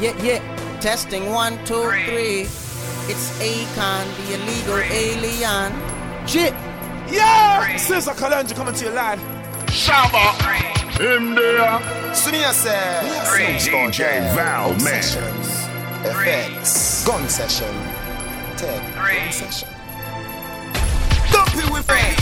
Yeah, yeah. Testing one, two, three. It's Akon, the illegal alien. Shit. Yeah! Caesar Kalanja coming to your line. Shabba. Him there. Sunia says. DJ Val, man. Sessions. FX. Gun session. Tech. Gun session. Dumpy with Hey,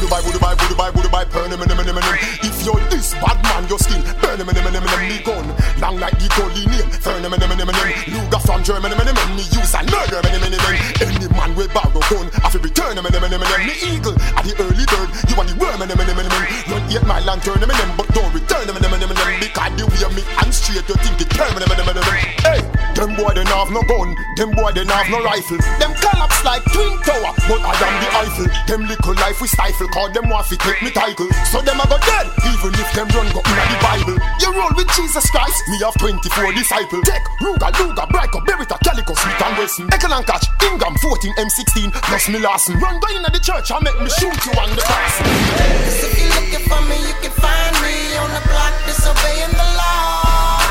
would buy, would buy, would buy, would buy, burn him, him, him, him. If you're this bad man, your skin burn him, him, him, him, him. Me gun, long like the gully name, burn him, him, him, him, him. Luger from Germany, him, him, him. Me use and murder him, him, him, him. Any man will borrow gun, I feel return him, him, him, him, him. Me eagle, at the early bird, you want the worm, him, him, him, him, him. Run eight mile and turn him, him, him, but don't return him, him, him, him, him. Because the way me and straight, you think it turn him, him, him, him, him. Hey, them boy they have no gun, them boy they have no rifle. Them collapse like twin tower, but I am the Eiffel. Them little life we stifle, call them want to take me title. So them a go dead, even if them run go inna the Bible. You roll with Jesus Christ, me have 24 disciples. Take Ruga, Luga, Brico, Beretta, Calico, Smith and Wesson. Echo and catch, Ingham 14, M16, plus me Larson. Run go inna the church and make me shoot you on the cross. Cause if you're looking for me, you can find me on the block disobeying the law.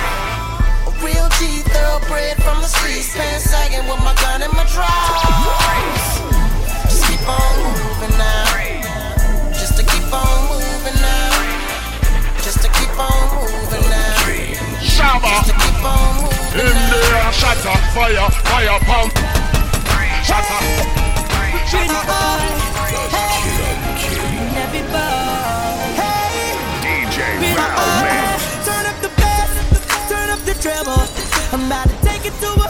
A real G thoroughbred from the streets, pants sagging with my gun in my drawers. Just keep on Shabba. Just to keep on moving Him now. there. Shatter. Fire. Fire pump. Shatter. DJ Val, man. Turn up the bass, turn up the treble. I'm about to take it to a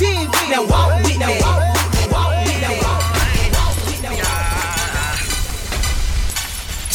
with. Now walk with.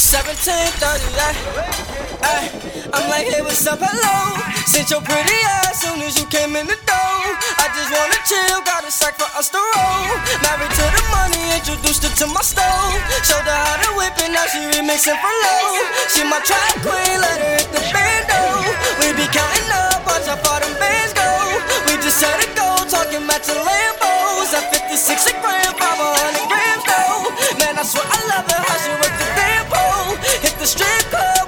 1738. Ay, I'm like, hey, what's up, hello? Since your pretty ass soon as you came in the door. I just wanna chill, got a sack for us to roll. Married to the money, introduced her to my stove. Showed her how to whip it, now she remixing for low. She my trap queen, let her hit the bando. We be counting up, watch how far them bands go. We just set a goal, talking matching Lambos. At 56 a gram, 500 grams though. Man, I swear I love her, how she work the damn pole. Hit the strip club,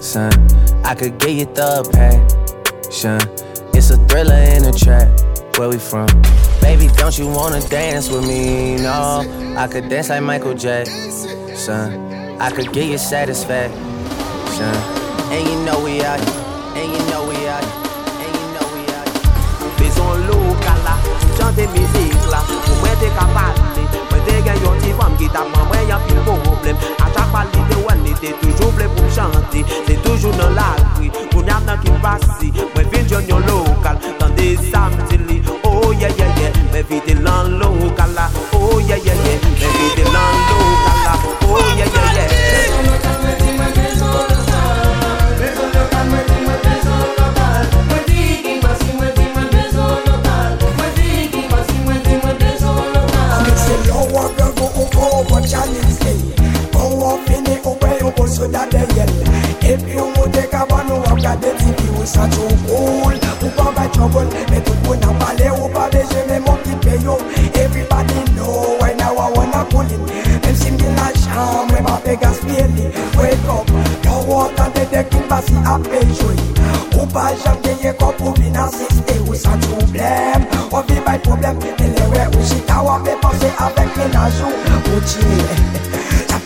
I could get you the passion. It's a thriller in a trap. Where we from? Baby, don't you wanna dance with me? No, I could dance like Michael Jackson. Son, I could get you satisfaction. And you know we out. And you know we out. And you know we out. Faisons local la, chante mizik la Ou mwen te ka pale, fam ki ta man mwen yon pil problem A chak pali de wan te toujou vle pou m chante Se toujou nan la kri, pou ap nan ki pasi Mwen vin joun yon lokal, tan de samdi li Oh yeah yeah yeah, mwen vite lan lokal la Oh yeah yeah yeah, mwen vite lan lokal la Oh yeah yeah yeah. that they yell. If you would take a one who walk at the TV, who such a fool, who come by trouble, me to put a ballet, who ballet, je me monkey pay you. Everybody know why now I wanna pull it. Them singing a sham, me my Vegas really. Wake up, don't walk on the deck, you pass it up, pay you. Who buy jam, get your cup, who be not six day, who such a problem, who be my problem, tell me where who she tower, me pass it up, me not show, who chill.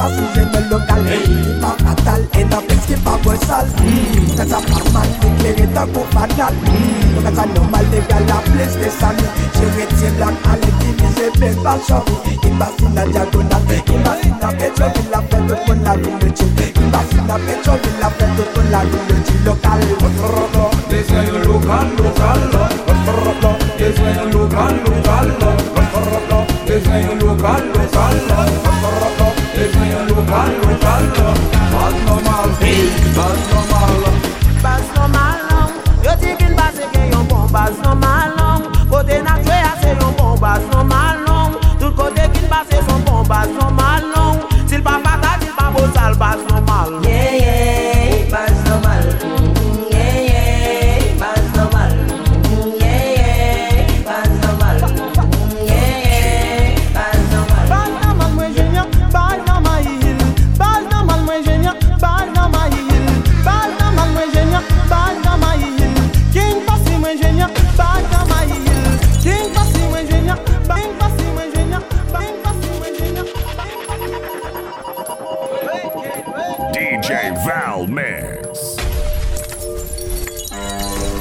pas sourire local. Pas fatal et n'a pas pas sale Ça ça pas mal normal les gars la place des salis la pas Il la diagonale Il la Il a fait de ton la rue la Il fait de ton la rue Local This way local local This way local local local Kote na chwe a se yon bon bas normal long bon non? Tout kote kin bas e son bon bas normal.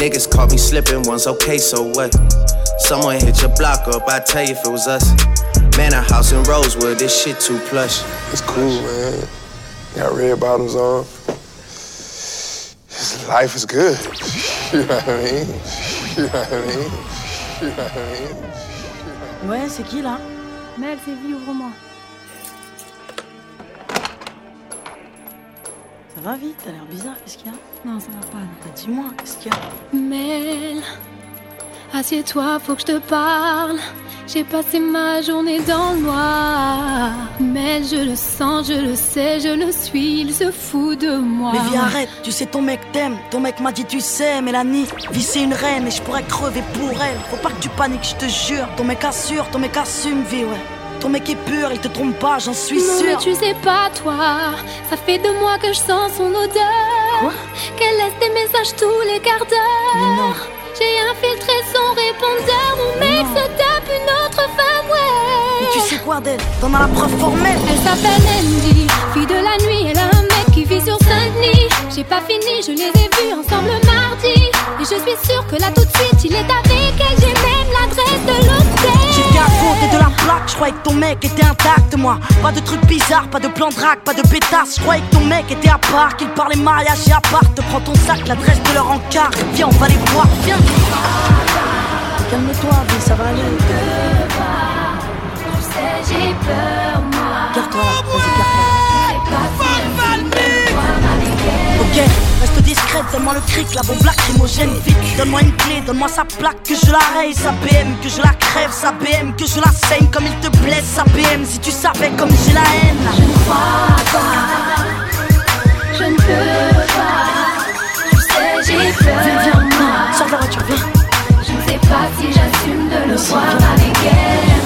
Niggas caught me slipping once, okay, so what? Someone hit your block up, I tell you if it was us. Man, a house in Rosewood, this shit too plush. It's cool, man. Got red bottoms on. Life is good. You know what I mean? You know what I mean? You know what I mean? Ouais, c'est qui là Mel, c'est vie, ouvre-moi. Ça va vite, t'as l'air bizarre, qu'est-ce qu'il y a Non, ça va pas. Bah, Dis-moi, qu'est-ce qu'il y a Mel, assieds-toi, faut que je te parle. J'ai passé ma journée dans le noir. Mel, je le sens, je le sais, je le suis, il se fout de moi. Mais viens, arrête, tu sais, ton mec t'aime. Ton mec m'a dit, tu sais, Mélanie, vie c'est une reine et je pourrais crever pour elle. Faut pas que tu paniques, je te jure. Ton mec assure, ton mec assume, vie, ouais. Ton mec est pur, il te trompe pas, j'en suis non, sûr. mais tu sais pas, toi. Ça fait deux mois que je sens son odeur. Quoi Qu'elle laisse des messages tous les quarts d'heure. J'ai infiltré son répondeur. Mon mec non. se tape une autre femme, ouais. Mais tu sais quoi d'elle T'en as la preuve formelle. Elle s'appelle Andy, fille de la nuit, elle a J'ai pas fini, je les ai vus ensemble mardi. Et je suis sûre que là tout de suite, il est avec elle. J'ai même l'adresse de l'hôtel. J'étais à côté de la plaque, je croyais que ton mec était intact, moi. Pas de trucs bizarres, pas de plan de pas de pétasse. Je croyais que ton mec était à part, qu'il parlait mariage et à part. Te prends ton sac, l'adresse de leur encart. Viens, on va les voir, viens. Calme-toi, ça va aller. Tu sais, j'ai peur, moi. Garde-toi vas-y, garde-toi. Ok, reste discrète, donne-moi le cric, la bombe lacrymogène, vite. Donne-moi une clé, donne-moi sa plaque, que je la raye, sa BM, que je la crève, sa BM, que je la saigne comme il te blesse, sa BM. Si tu savais comme j'ai la haine. Je ne crois pas, je ne peux pas. Tu sais, j'ai peur, Viens, viens, moi. sors de la voiture, viens. Je ne sais pas si j'assume de le voir viens. avec elle.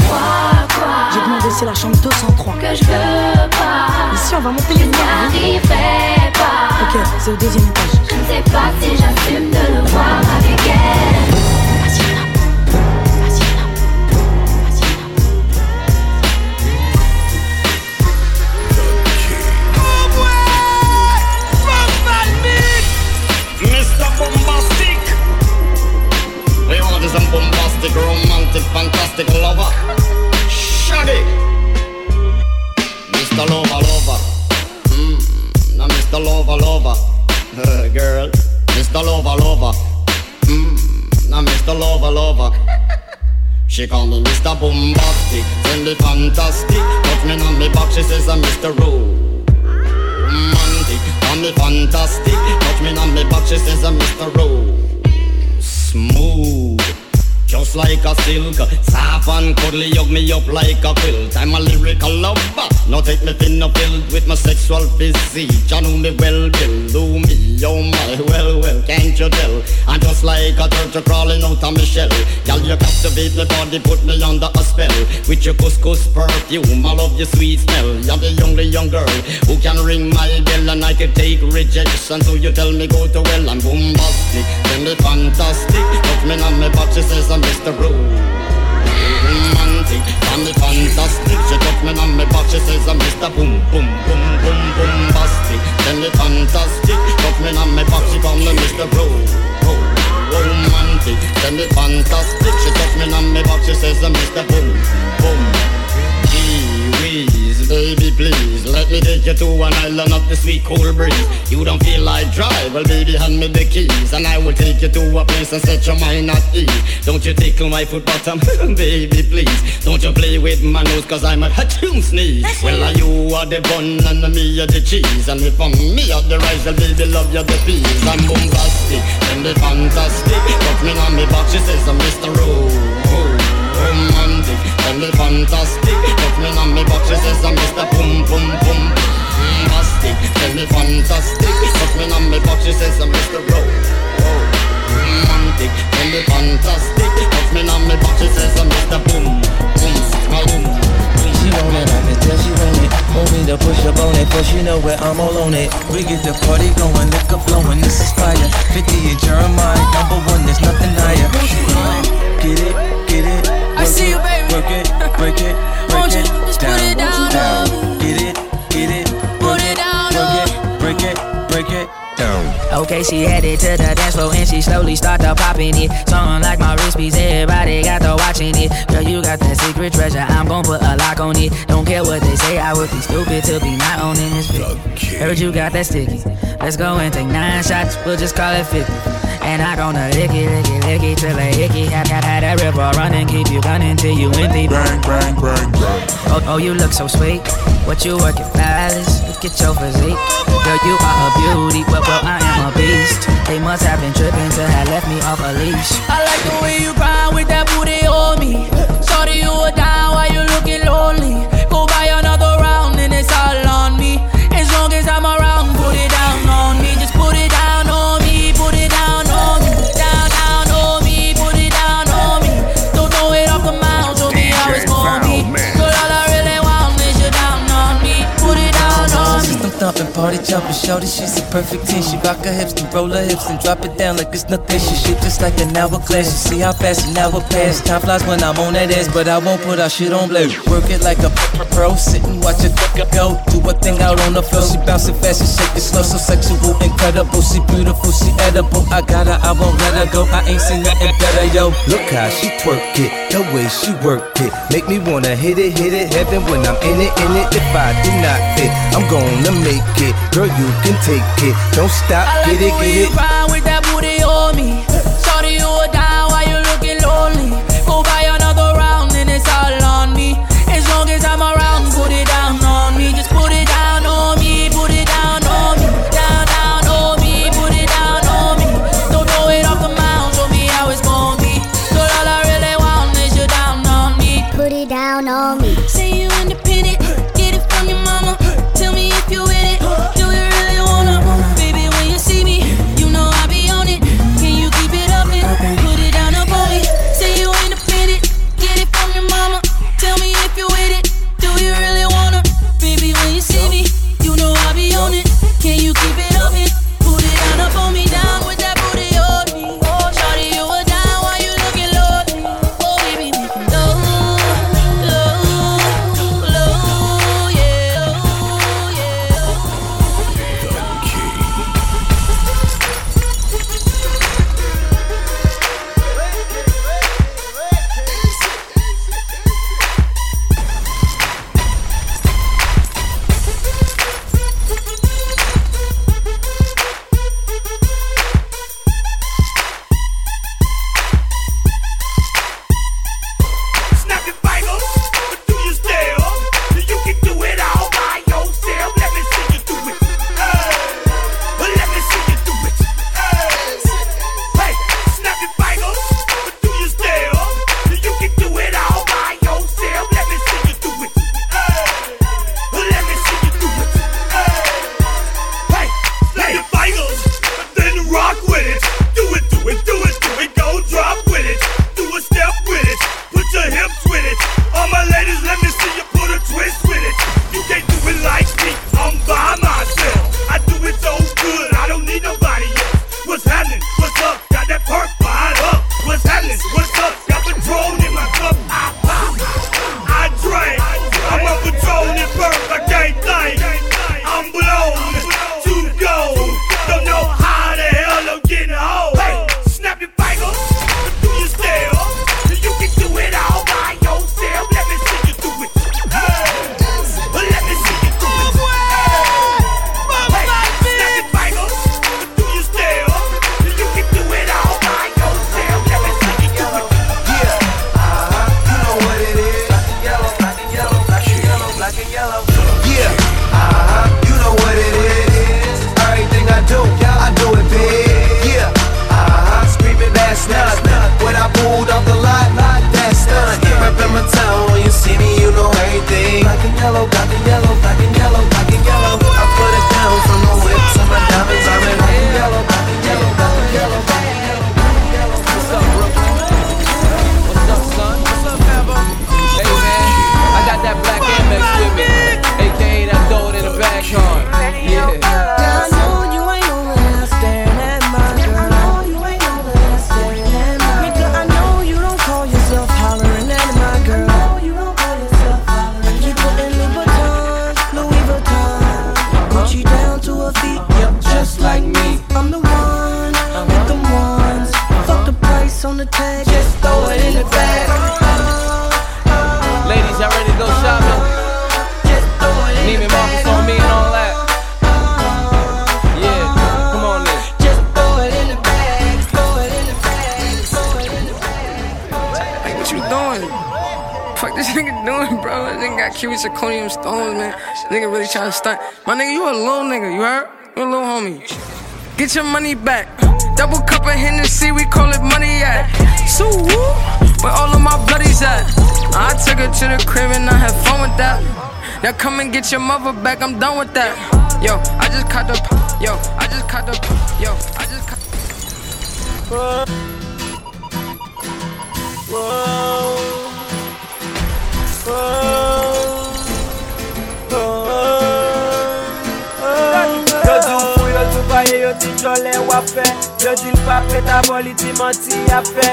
J'ai demandé, c'est la chambre 203. que je veux pas. Ici, on va monter Je les n'y marches. arriverai pas. Ok, c'est au deuxième étage. Je ne sais pas si j'assume de le voir avec elle. Bombastic, romantic, fantastic lover. Shaggy. Mr. Lover, lover. Mm, now Mr. Lover, lover. Girl. Mr. Lover, lover. Mm, now Mr. Lover, lover. She call me Mr. Bombastic, send me fantastic. Touch me on me back, she says I'm Mr. Romantic, call me fantastic. Touch me on me back, she says I'm Mr. Rose. Smooth. Just like a silk, soft and cuddly, hug me up like a quilt. I'm a lyrical lover. Now take me thin up filled with my sexual physique. You know me well, Bill. Do me, oh my, well, well, can't you tell? I'm just like a turtle crawling out of my shell. Girl, you captivate my body, put me under a spell. With your couscous perfume, I love your sweet smell. You're the only young girl who can ring my bell and I can take rejection. So you tell me go to well, I'm bombastic, tell me fantastic. Touch me on my back, she says I'm is the rule. Romantic, funny, fantastic. She touch me on my back, she says I'm Mr. Boom, boom, boom, boom, boom, bastic. Then it fantastic, touch me on my back, she call me Mr. Bro. Romantic, oh, then it fantastic. She touch me on my back, she says I'm Mr. Boom, boom to an island of the sweet cool breeze. You don't feel like drive? Well, baby, hand me the keys, and I will take you to a place and set your mind at ease. Don't you tickle my foot bottom, baby, please. Don't you play with my nose, cause I'm a hatchoon sneeze. Well, are you are the bun and me are the cheese, and if I'm me are the rice, well, baby, love you the peas. I'm bombastic, and the fantastic. Touch me on me back, she says I'm Mr. Rose romantic Tell me fantastic. Touch me on me back She says I'm Mr. Boom Boom Boom. Fantastic. Tell me fantastic. Touch me on me back She says I'm Mr. Row Romantic. Tell me fantastic. Touch me on me back She says I'm Mr. Boom Boom. Boom she want it, I can tell she want it. Want me to push up on it, for she know where I'm all on it. We get the party going, liquor flowing, this is fire. 50 and Jeremih, number one, there's nothing higher. Get it, get it. I see you, baby. Work it, break it, break it, down, put it down, down. Get it, get it, put it down, work oh. it, break it, break it. Down. Okay, she headed to the dance floor and she slowly started popping it. Something like my wrist piece, everybody got to watching it. Girl, you got that secret treasure, I'm gon' put a lock on it. Don't care what they say, I would be stupid to be not owning this bitch. Heard you got that sticky. Let's go and take nine shots, we'll just call it 50. And I gonna lick it, lick it, lick it till a hickey. Have, have, have that river running, keep you gunning till you empty. Bang, bang, bang, bang. Oh, oh, you look so sweet. What you working fast? Look at your physique. Girl, you are a beauty, but well, I am a beast. They must have been tripping to have left me off a leash. I like the way you grind with that booty on me. Sorry you were down while you looking lonely. Thumping, party jumping, shorty, she's a perfect 10. She rock her hips and roll her hips and drop it down like it's nothing. She shit just like an hourglass. You see how fast an hour pass. Time flies when I'm on that ass, but I won't put our shit on blast. Work it like a pro, sit and watch it go. Do a thing out on the floor. She bouncing fast and shake it slow, so sexual, incredible. She beautiful, she edible. I got her, I won't let her go. I ain't seen nothing better, yo. Look how she twerk it, the way she work it. Make me wanna hit it, hit it, heaven when I'm in it, in it. If I do not fit, I'm gonna make make it. Girl, you can take it. Don't stop, I like get it, get it. You with that booty on me. Sorry you were down while you looking lonely. Get your mother back, I'm done with that. Yo, I just caught the, yo, I just caught the, yo, I just caught. Yo di ou fou, yo baye, yo di jole wapè Yo di l pa di manti a fè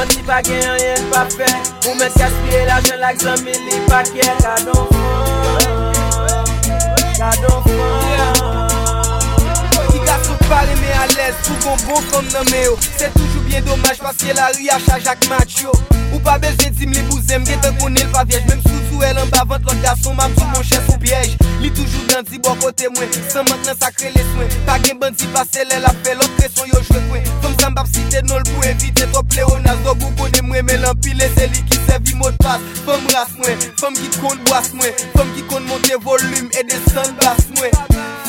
Moti pa gen yon yon pa fe. Ou men kaspye la jen lak zan mi li pa kye. Kadon fon Kadon fon Ki gas ou pale me alez Pou kon bon fom nan me yo. Se toujou bien domaj Paske la ri a chajak macho Ou pa bezwen di m li bouzem Getan konen l pa viej. Mem sou sou el an bavant Lot gason mam sou mon chè sou piej Li toujou dan di bo kote mwen San mant nan sakre les mwen. Pa gen bandi pase lel apel Lot kreson yo jwe kwen. mbap site nol pou evite trop leonaz Do gou konen mwen men lampile se li ki sevi mot pas. Fem ras mwen, fem ki kon boas mwen Fem ki kon monte volume e desen bas mwen.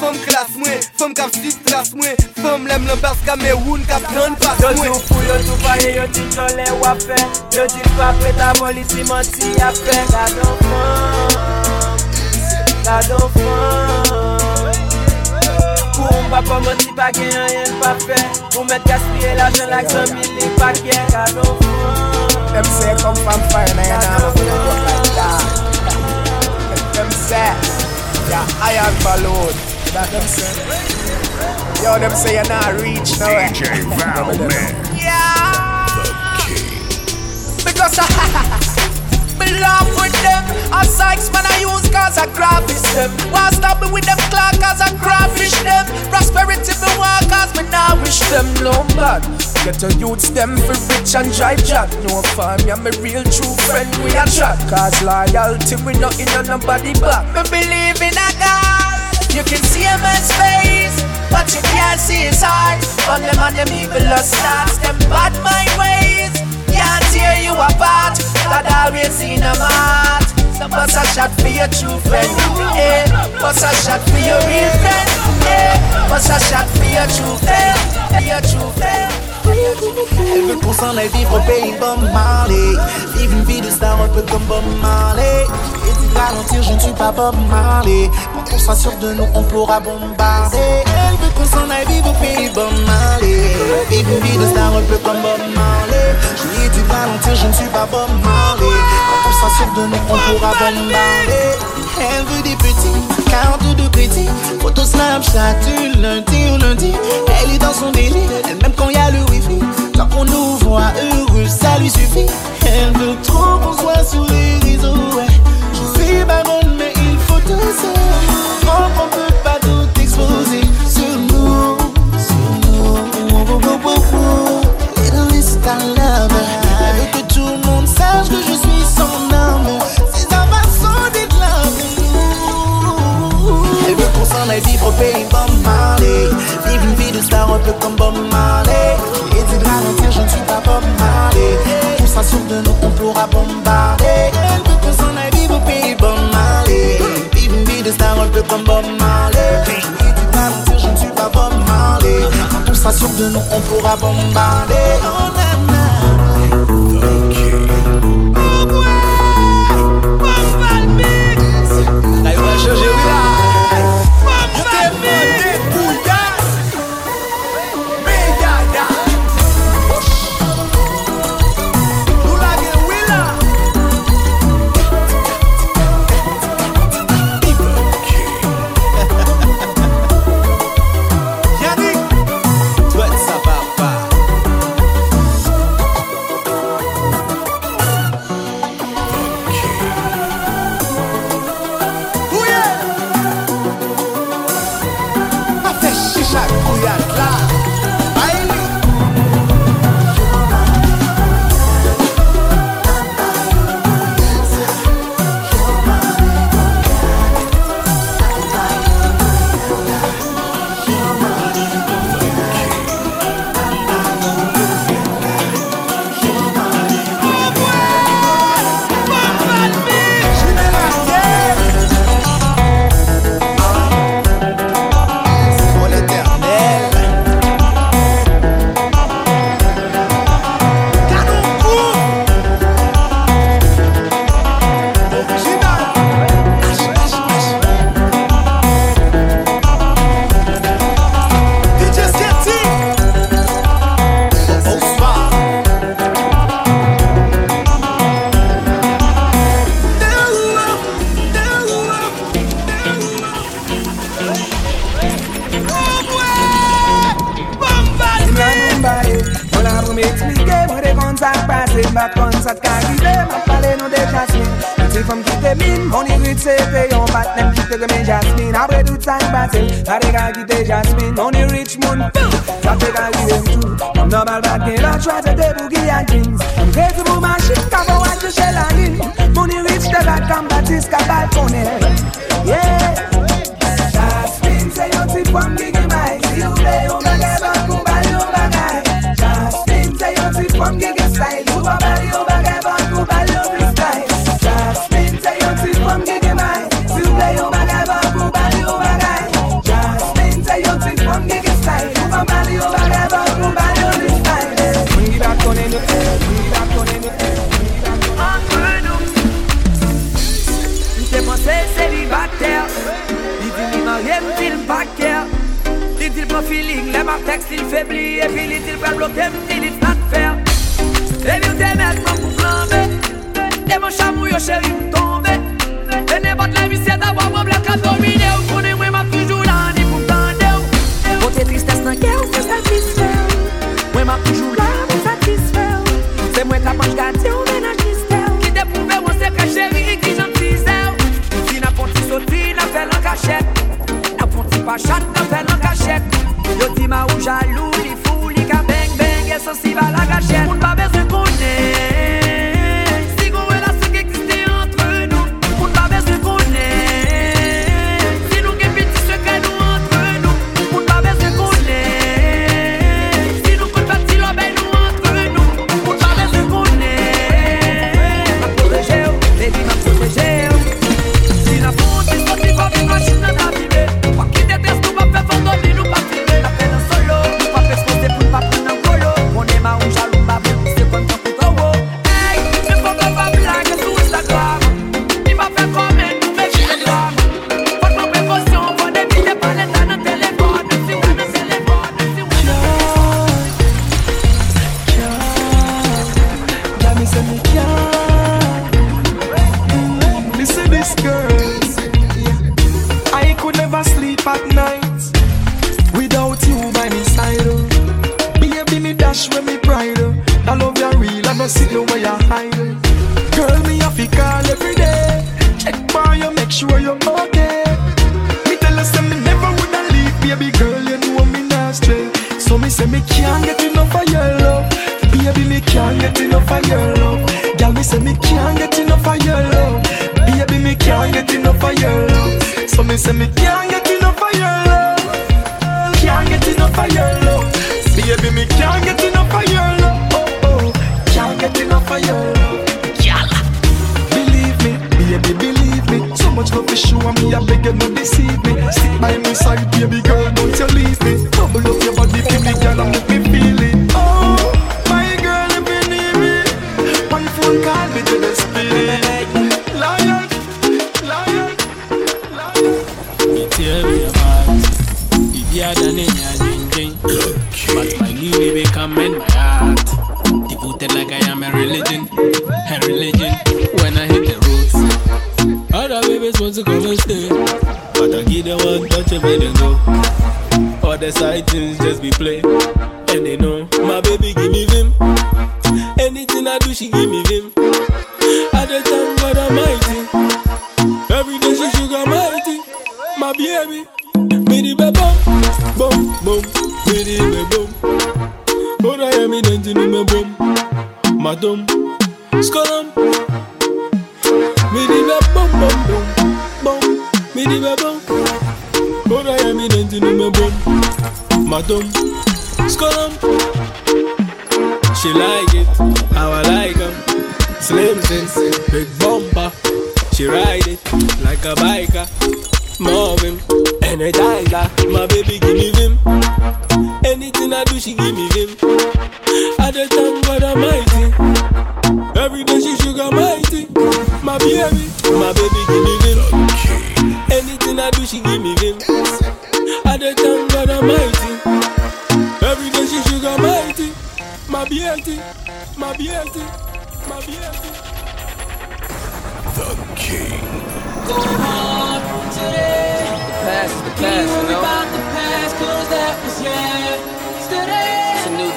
Fem klas mwen, fem kap suiv tras mwen Fem lem lan bas kameroun kap nan pas mwen. Yo tou pou yo tou faye yo ti chole wapè Yo ti fwa preta moli si manti apè La don fam, la don fam Pou mba pa manti pa gen yon yen pa fè Ou met gaspye la jen lak zanmi li pa kè Gadon fam Them say come from fire, now you know I'm gonna look like that. Them say, yeah, iron balloon. That. Yo, them say you're not reach nowhere. DJ Val Man. Because I me laugh with them. A Sykes man I use cause I graphish them. Why stop me with them clock cause I graphish them. Prosperity me want cause me now wish them no bad. Get your youths them for rich and drive jack. No fun, yeah, me real true friend we a chat. Cause loyalty we not in on nobody back. Me believe in a God. You can see him in space, but you can't see his heart. On them and them evil stars, them bad mind ways. Can't tear you apart. God always in a heart. Bust a shot for your true friend, eh? Bust a shot for your. Elle veut qu'on s'en aille vivre au pays Bob Marley. Vivre une vie de star un peu comme Bob Marley. Et dit ralentir, je ne suis pas Bob Marley. Quand on sera sûr de nous, on pourra bombarder. Elle veut qu'on s'en aille vivre au pays Bob Marley. Vivre une vie de star un peu comme Bob Marley. Je lui ai dit ralentir, je ne suis pas Bob Marley De nous, on pourra bombarder Elle veut des petits cartes de crédit Photo Snapchat du lundi au lundi. Elle est dans son délire, elle même quand y a le wifi. Tant qu'on nous voit heureux, ça lui suffit. Elle veut trop qu'on soit sur les réseaux ouais. Je suis baronne mais il faut te ça pays Bob Marley. Vivre une vie de star un peu comme Bob Marley. Et dit ralentir, je ne suis pas Bob Marley. Sera sûr de nous, on pourra bombarder. Qu'on s'en aille au pays Vivre une vie de star un peu comme Bob Marley. Et je ne suis pas Bob Marley. Sera sûr de nous, on pourra bombarder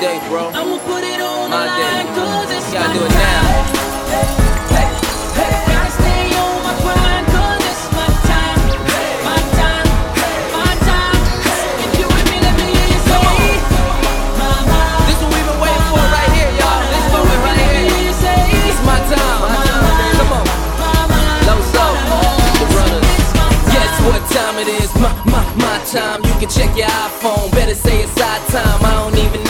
day, bro. I'ma put it on my day. You gotta do it now. Hey, stay on my prime codes, my time. It is, my, my, my time, you can check your iPhone. Better say it's our time. I don't even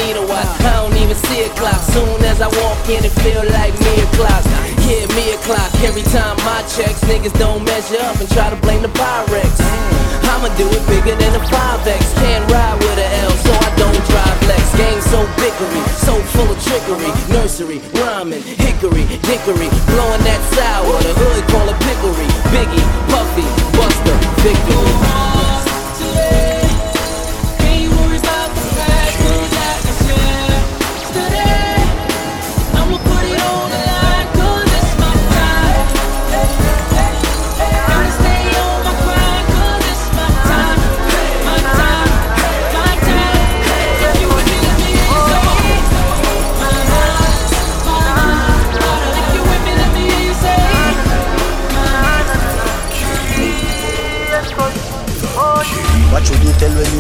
see a clock. Soon as I walk in, it feel like me o'clock. Yeah, me o'clock. Every time my checks, niggas don't measure up and try to blame the Pyrex. I'ma do it bigger than a 5X. Can't ride with a L, so I don't drive Lex. Game so bickery, so full of trickery. Nursery, rhyming, hickory, dickory. Blowing that sour, the hood call it pickery. Biggie, Puffy, Busta, victory.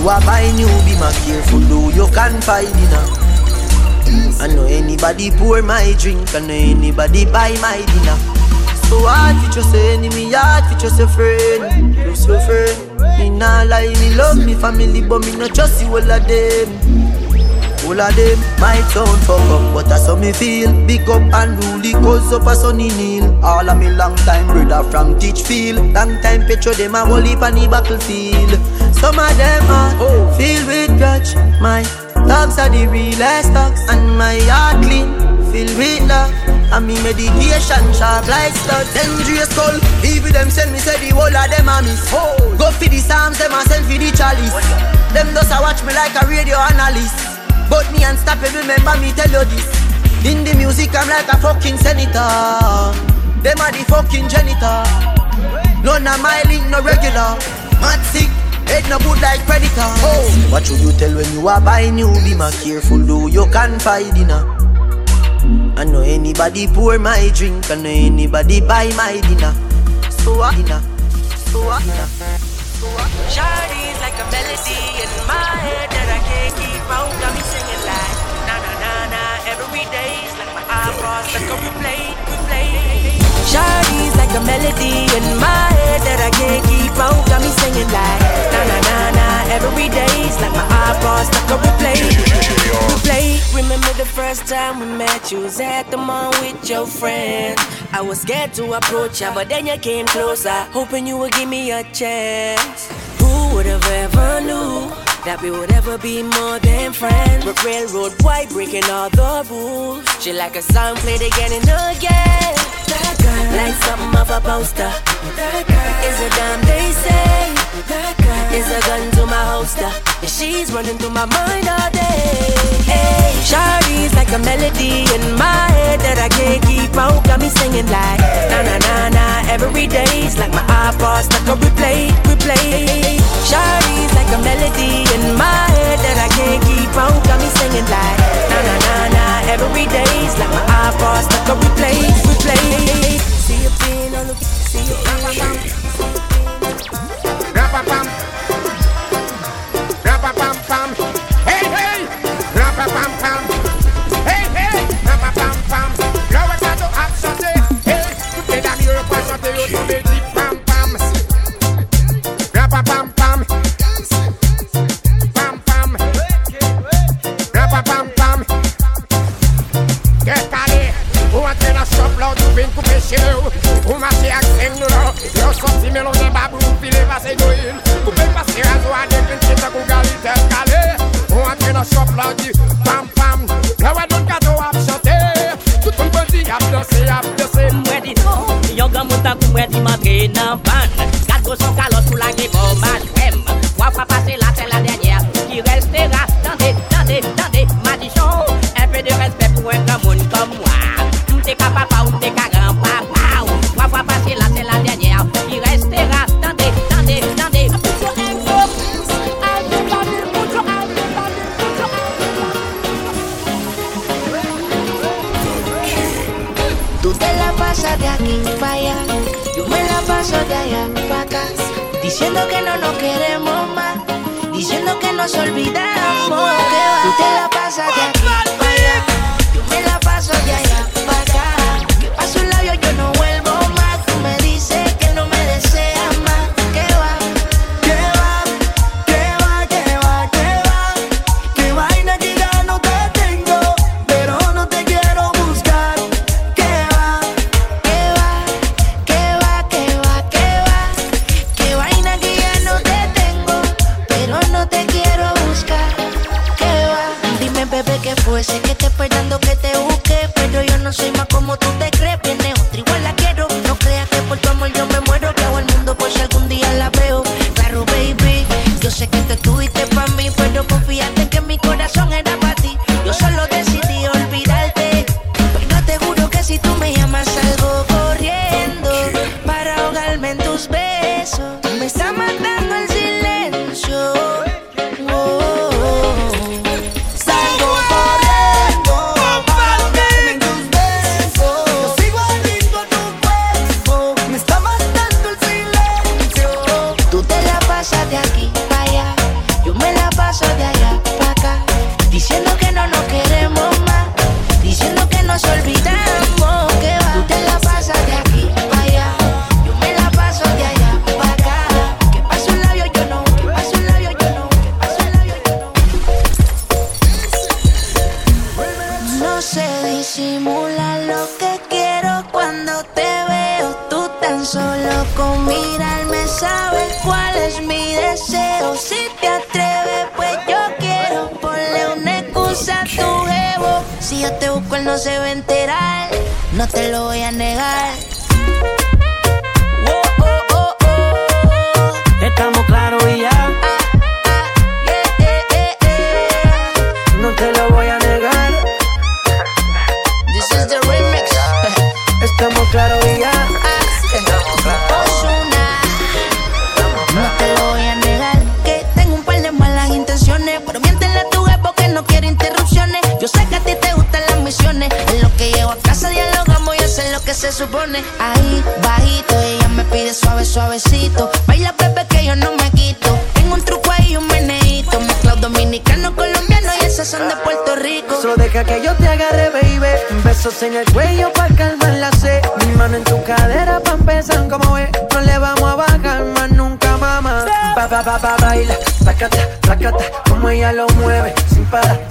You are buying you be my careful though you can find dinner. I know anybody pour my drink, I know anybody buy my dinner. So hard for just say enemy, hard for just a friend, just a friend. Me nah lie, me love me family, but me not just see all of them. All of them my sound fuck up, but that's how me feel. Big up and rule cause up a sunny kneel. All of me long time brother from Teachfield. Long time picture them a heap on the battlefield. Some of them are oh. filled with grudge. My dogs are the realest dogs, and my heart clean, filled with love. And me medication sharp like studs Dangerous skull Even them send me say the whole of them a miss oh. Go for the psalms, them a send for the chalice Them just a watch me like a radio analyst but me unstoppable, remember me tell you this. In the music, I'm like a fucking senator. Them are the fucking janitor. None of my link, no regular. Mad sick, head no good like predator. Oh, what should you tell when you are buying you? Be more careful, though you can find dinner. I know anybody pour my drink, I know anybody buy my dinner. So what dinner? So what dinner? So what? Shawty's like a melody in my head that I can't keep out. Got me singing like na na na na every day's like my eyeballs like a replay, replay. Shawty's like a melody in my head that I can't keep out. Got me singing like na na na na every day's like my eyeballs like a replay, replay. Remember the first time we met? You was at the mall with your friend. I was scared to approach ya, but then you came closer, hoping you would give me a chance. Who would have ever knew? that we would ever be more than friends. But railroad white breaking all the rules. She like a song played again and again. That girl, like something off a poster. Is a damn they say. Is a gun to my holster. And she's running through my mind all day. Hey, Shawty's like a melody in my head that I can't keep out. Got me singing like na na na na every day's like my iPod stuck on replay, replay. Shawty's like a melody in my head that I can't keep out. Got me singing like na na na na every day's like my iPod stuck on replay, replay. See you being on the, see you being. Rapa pam, vin pou peche yo Pou mase ak seng nou la Yo soti me lon de babou Pile pase do il. Pou pe pase razo a dekin Chita kou gali tel kale. Ou atre nan shop la di Pam pam. La wè don kato ap chante. Tout moun bandi ap danse ap danse. Mwè di nou Yon gwa mouta kou mwè di mantre nan pan Gat gwo son kalot pou la ge boman Diciendo que no nos queremos más. Diciendo que nos olvidamos. Que va, tú te la pasas de. Yo me la paso de. Disimula lo que quiero cuando te veo. Tú tan solo con mirarme sabes cuál es mi deseo. Si te atreves, pues yo quiero ponle una excusa a tu jevo. Si yo te busco, él no se va a enterar. No te lo voy a negar. ba, ba, baila, sácate, sácate, como ella lo mueve, sin parar.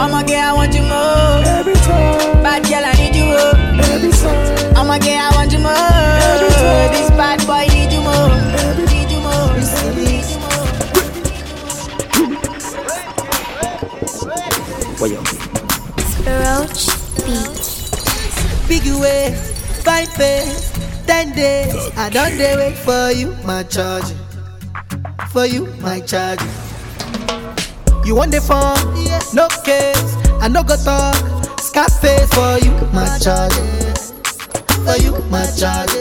I'm a girl, I want you more. Every time. Bad girl, I need you more. Every time. I'm a girl, I want you more. This bad boy need you more. Need you more. Need you more. Roach Beat. Big way, five face, ten days. I don't dey wait for you, my charge. For you, my charge. You want the phone? No case. I no go talk. Scarface for you, my charge. For you, my charge.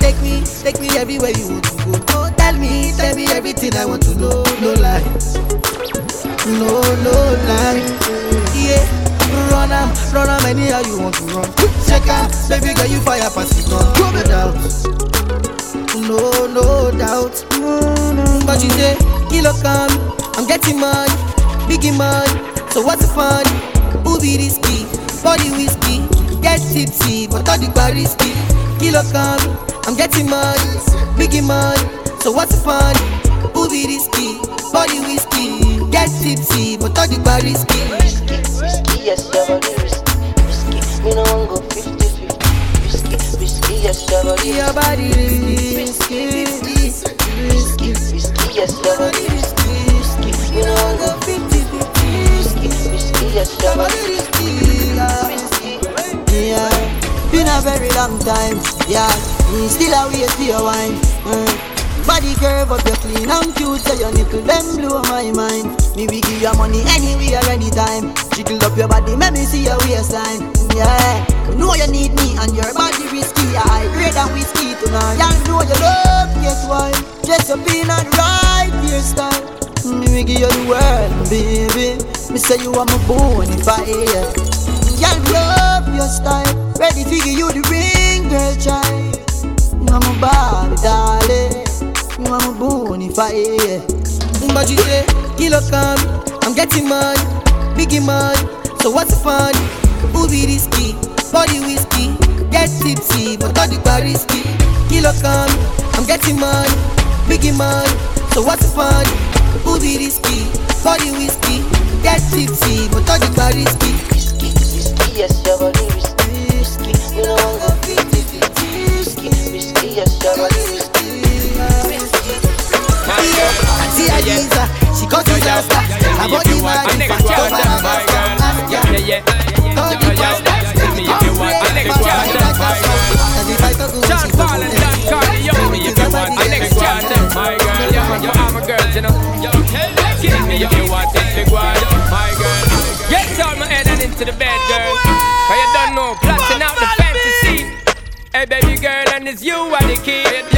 Take me, take me everywhere you want to go. Oh, tell me, tell me everything I want to know. No lies. No, no lies. Yeah. Run am, run am anyhow you want to run. Check out, baby girl, you fire pass it on. No doubt, no, no doubt. But you say, kilo come, I'm getting money, biggie money. So what's the fun? Who be risky? Body whiskey, get tipsy, but all the bar risky. Kilo come, I'm getting money, biggie money. So what's the fun? Who be risky? Body whiskey, get tipsy, but all the bar risky. Risky, yes, your body risky. Risky, me no want go 50 50. Risky, risky, yes, your body Your body risky, risky, risky, risky, yes, your body risky, risky. Me no go 50 50. risky, risky, yes, your. Yeah, been a very long time. Yeah, me still a wait for your wine. Mm. Body curve up, you clean and cute, so your nipple them blow my mind. Me we give you money anywhere, anytime. Jiggle up your body, make me see your waistline. Yeah, you know you need me and your body risky. I grade than whiskey tonight. Y'all know you love, guess why? Dress up in a right hairstyle. Me give you the world, baby. Me say you are my bonafide. Y'all love your style. Ready to give you the ring, girl, child. You are my Barbie, darling. You are my bonafide. But you say, kilo come, I'm getting money, biggie money. So what's the fun? Be risky? Body whiskey, get tipsy, but all the bar risky. Kilo come, I'm getting money, biggie money. So what's the fun? Who be risky? Body whiskey, get tipsy, but all the bar risky. Risky, risky, yes, your body risky, risky. You know I'm go fifty, fifty, risky, risky, yes, your body risky, risky. Yeah, see a geezer, she got disaster. Her body mad, in fact, your man a master. Yeah, yeah. All the pasta, Tell me if you want a nigga quarter, my girl. and if I John Paul and John Carter, yo, me if you want a quarter, my girl. Yeah, are my girls, you know. Me if you want it, big one, my girl. Get down my head and into the bed, girl. Cause you don't know, plotting out the fantasy. Hey, baby girl, and it's you are the kid,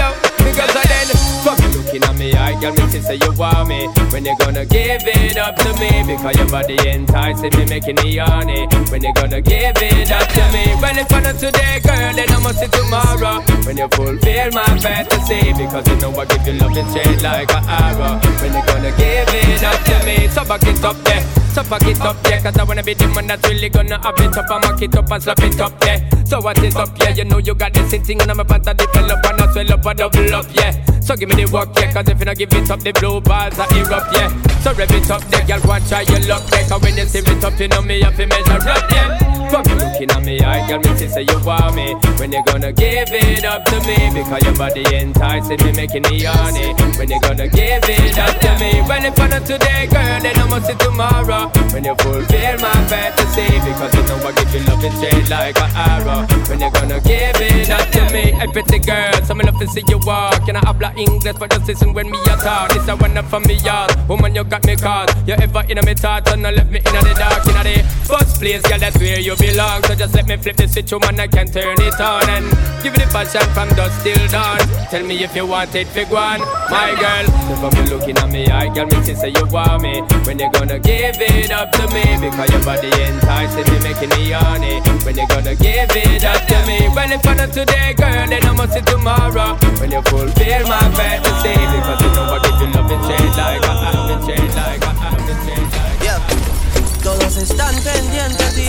at me, I say you want me. When you gonna give it up to me? Because your body enticing me, making me horny. When you gonna give it up to me? Well, if I'm not today, girl, then I must see tomorrow. When you fulfill my fantasy, because you know I give you love and straight like an arrow. When you gonna give it up to me? So back it up there, so back it up there, cause I wanna be the man that's really gonna have it up and mock it up and slap it up there. So what is up, yeah? You know you got this thing and I'm about to develop and I swell up and double up, yeah. So give me the work, yeah, cause if you don't give it up, the blue balls are erupt, yeah. So rev it up, yeah, girl, go and try your luck, yeah. Cause when you see it up, you know me have to measure up, yeah. From you looking at me, I girl, me see say you want me. When you gonna give it up to me? Because your body enticing me, making me horny. When you gonna give it up to me? Well, if I not today, girl, then I must see tomorrow. When you fulfill my fantasy, because you know I give you love straight like an arrow. When you gonna give it up to me? Hey, pretty girl, so me love to see you walk. And I habla English, but just listen when me a talk. This a one up for me, y'all. Woman, you got me caught. You ever in a me thoughts and I left me in the dark, in the first place, girl, that's where you belong. So just let me flip the switch, oh woman, I can turn it on and give you the passion from dusk till dawn. Tell me if you want it, big one, my girl. If I'm looking at me, I girl, me see say you want me. When you gonna give it up to me? Because your body enticing me, making me horny. When you gonna give it up to me? Well, if I'm not today, girl, then I must see tomorrow. When you fulfill my fantasy, because you know I give you love and change like a have been change like a have been change like. Yeah. Todos están pendientes de ti,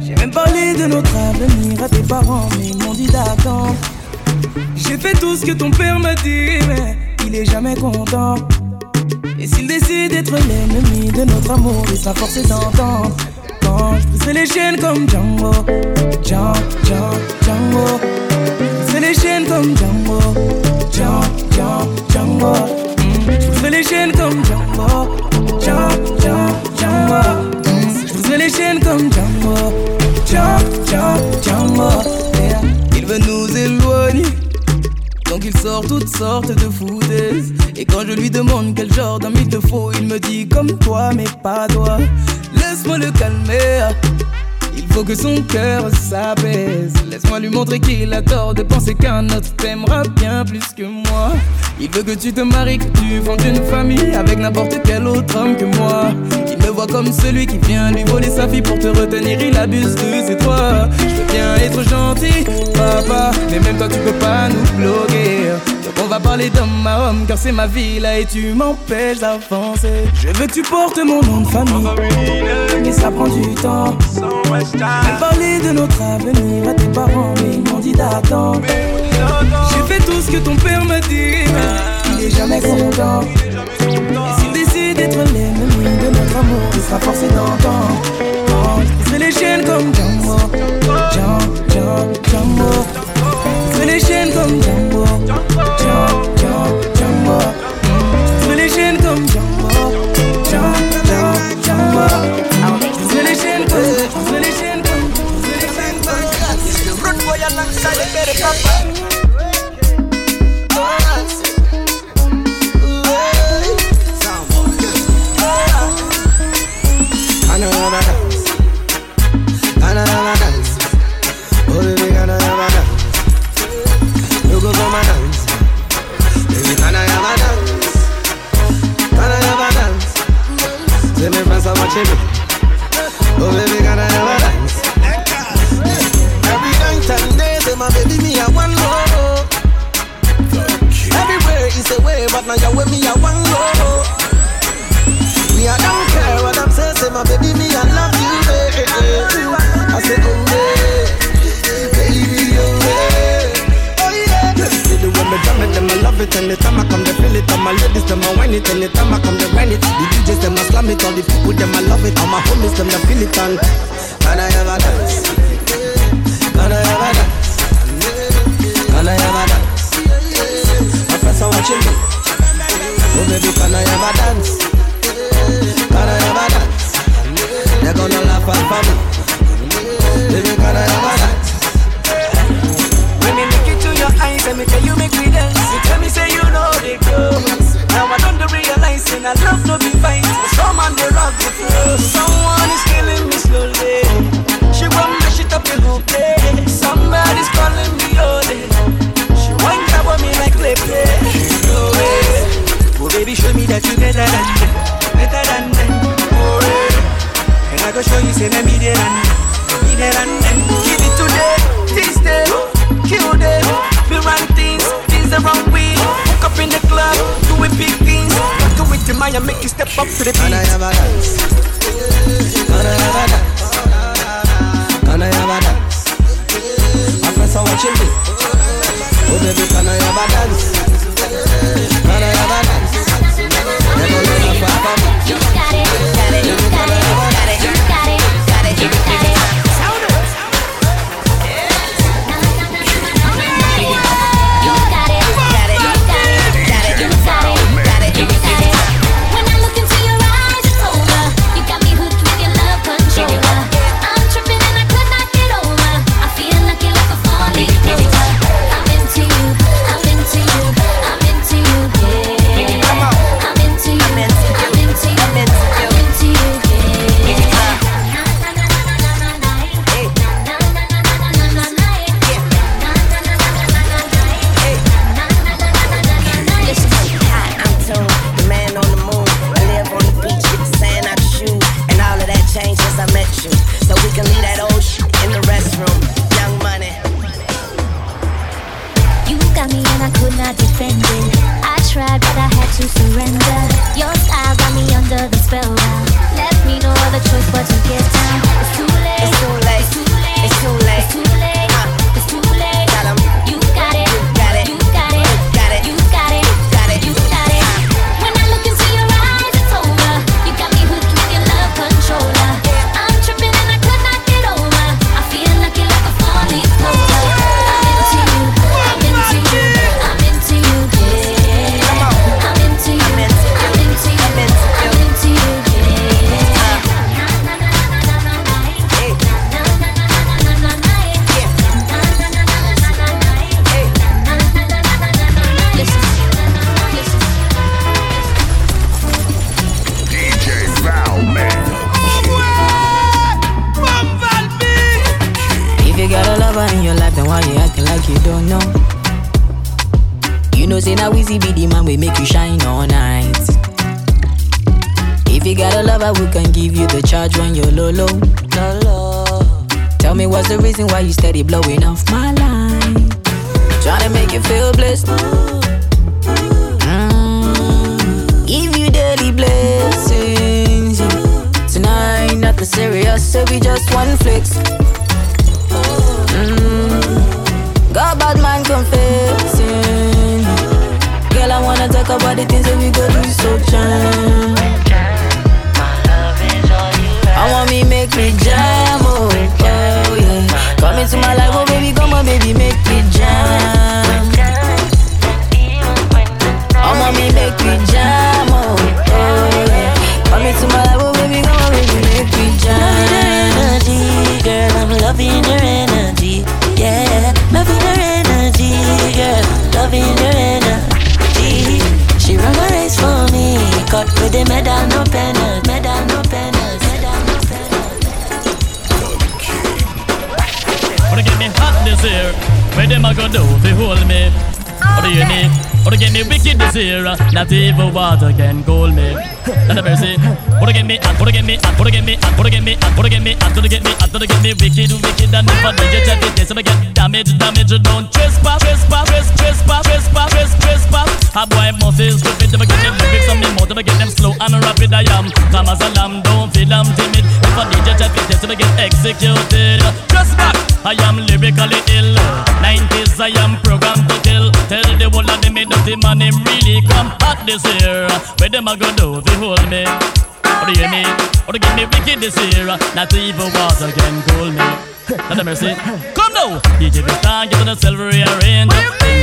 J'ai même parlé de notre avenir à tes parents, mais ils m'ont dit d'attendre. J'ai fait tout ce que ton père m'a dit, mais il est jamais content. Et s'il décide d'être l'ennemi de notre amour, il sera forcé d'entendre. Quand je briserai les chaînes comme Django, Django, Django. Je les chaînes comme Django, Django, Django, Django. Mm. Je les chaînes comme Django, Django, Django, Les chaînes comme Django, Django, Django. Yeah. Il veut nous éloigner. Donc il sort toutes sortes de foutaises. Et quand je lui demande quel genre d'homme il te faut Il me dit comme toi mais pas toi. Laisse-moi le calmer. Il faut que son cœur s'apaise. Laisse-moi lui montrer qu'il a tort de penser qu'un autre t'aimera bien plus que moi. Il veut que tu te maries, que tu fondes une famille Avec n'importe quel autre homme que moi me voit comme celui qui vient lui voler sa fille Pour te retenir il abuse de ses droits. Je veux bien être gentil, papa Mais même toi tu peux pas nous bloquer. Donc on va parler d'homme à homme Car c'est ma vie là et tu m'empêches d'avancer. Je veux que tu portes mon nom de famille Mais ça prend du temps. Même parler de notre avenir à tes parents Mais ils m'ont dit d'attendre. J'ai fait tout ce que ton père m'a dit. Il est jamais content. Et s'il décide d'être de notre amour, il sera forcé d'entendre. Oh, je les chaînes comme Django. Django, Django, Django. Je les chaînes comme Django. Django, Django, Django. Je les chaînes comme Django. Django, Django, Django. Je les chaînes comme, je les chaînes comme, je les chaînes comme. It's the road boy alongside the better papa. Another dance, another dance. Oh baby, another dance. You go come and dance, baby, another dance, another dance. Say me friends are watching me. Oh baby, another dance. Every night and day, say my baby, me I want more. Everywhere is a way, but now you with me I want more. Me I don't care what I'm say my baby, me I love you, baby. I say oh yeah, baby oh yeah, oh yeah. See the way me drum it, them I love it. Anytime I come, they feel it. All my ladies, them I whine it. Anytime I come, they grind it. The DJs, them I slam it. All the people, them I love it. All my homies, them they feel it. And can I ever dance? Can I ever dance? Can I ever dance? My friends are watching me. Oh baby, can I ever dance? Can I ever dance? They're gonna laugh at for me. Baby, can I ever dance? When me look into your eyes and me tell you make me dance, you tell me say you know the girls. Now I don't realize and I love no be fight. Some on the rock the. Someone is killing me slowly. She want me shit up the hoop day. Somebody's calling me holy. She want grab on me like play play. No way. Oh baby, show me that you better than them, better than them. Go show you say me me there and me there and them. Give it today, this day, kill them. We run things, things the wrong way. Hook up in the club, doing big things. Do it to Maya, make you step up to the beat. Can I ever dance? Can I ever dance? Can I ever dance? My friends are watching me. Oh baby, can I ever dance? Can I I get damage, damage. Don't trespass, trespass, trespass, trespass, trespass, trespass. A boy must is stupid. I get them lyrics on me mouth, I get them slow and rapid, I am calm as a lamb. Don't feel I'm timid. If did you check it, I get executed. Back. I am lyrically ill. 90s, I am programmed to kill. Tell the whole of them, me dirty man, him really come hot this year. Where them a go do if hold me? What do you mean? What do give me wicked this year? Not even water can cool me. Not a mercy. Come now, DJ Vistar, get to the silver rearrange.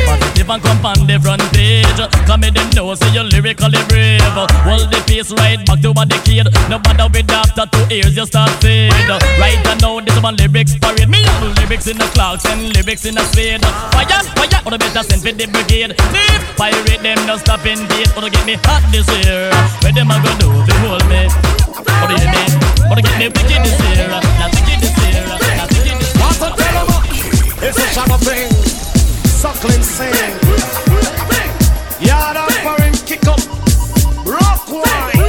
Positive and come on the front page. Come me them know, say you're lyrically brave. Hold the pace right back to what the kid. No matter with after two ears, you start fade. Right and now, this one lyrics parade. Me have lyrics in the clocks and lyrics in the spade. Fire, fire, or the better send for the brigade. Leave, pirate them, no stop in date. Or get me hot this year. Where them a go do, they hold me. What do you mean? What do get me wicked this year? Not wicked this year. Year. What a up. It's a shadow thing. Suckling sing. Yard offering kick up. Rock wine.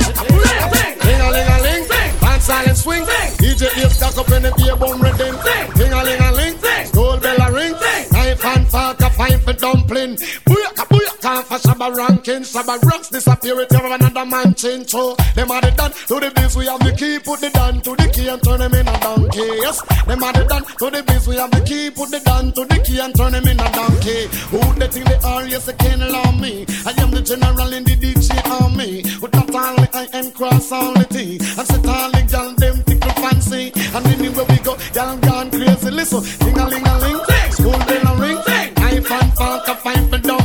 Ling a ling a ling. Band silent swing. DJ Ape stack up in the beer bone rhythm. Ling a ling a ling. Gold bell a ring. Knife and fork a fine for dumpling. Booyaka booyaka for Shabba ranking. Shabba rocks disappear with every another man change. So them are the done to the biz. We have the key. Put the down to the key and turn them in a donkey. Yes. Them are the done to the biz. We have the key. Put the down to the key and turn them in a donkey. Who they think they are? Yes, they can't allow me. I am the general in the DJ army. With that only I am cross all the T. And set all the gal them tickle fancy. And anywhere we go, gal gone crazy. Listen, ding a ling a ling. School bell a ring. Knife and fork a fine for dumpling.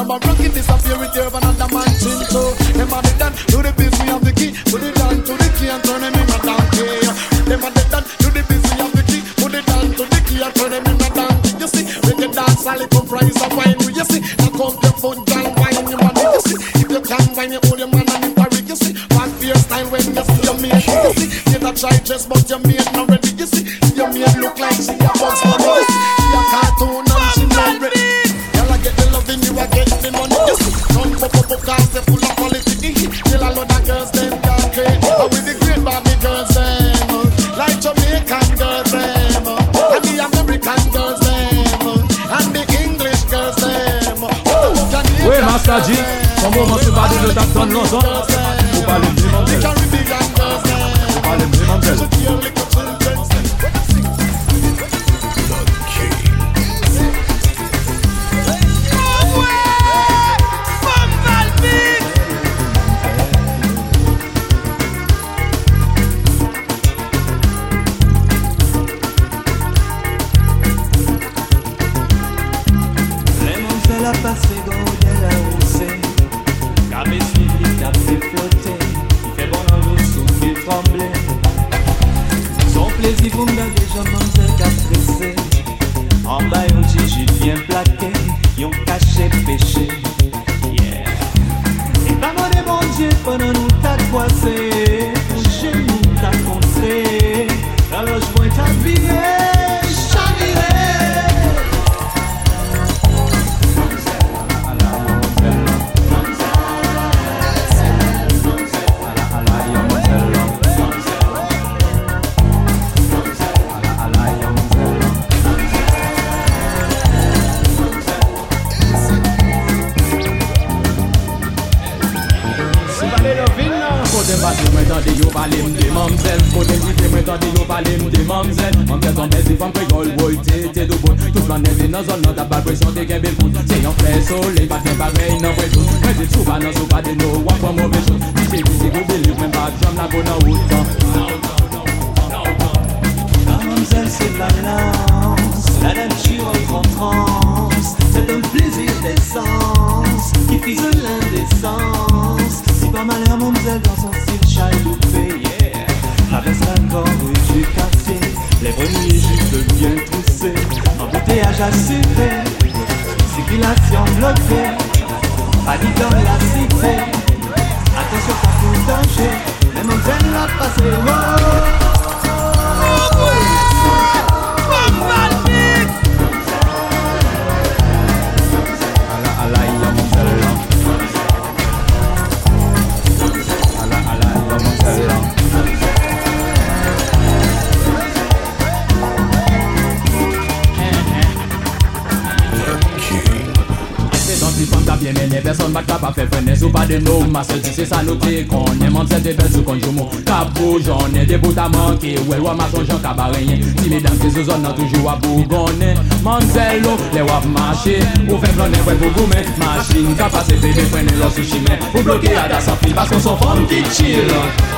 Ranking. Shabba ranking disappear with your another man chin. So them are the done to the biz. We have the key. Put it down to the key and turn them in a donkey. Them are the done to the biz. We have the key. Put it down to the key and turn them in a donkey. You see, when the dance all it comprise of wine. You see, now come your foot, gal, wine your money. You see, if you can wine, you hold your man and in Paris. You see, back beer style when you see your mate. You see, you not try just but your mate not ready. You see, your mate look like she a bugs money. They full of quality. Till a lot of girls them can't create. And with the great girls them, uh, like Jamaican girls them, uh, and the American girls them, uh, and the English girls them. can Oui, Master G, son moment de. Faut pas. Faut pas. manke Wel wap mason jan kabarenyen Ti me dan se zo zon nan toujou wap bougonnen Manzel lo, le wap mache Ou fe planen wè pou goumen Machin ka pase bebe prenen lò sou chimè Ou bloke a da sa fil Paskon son fon ki chill.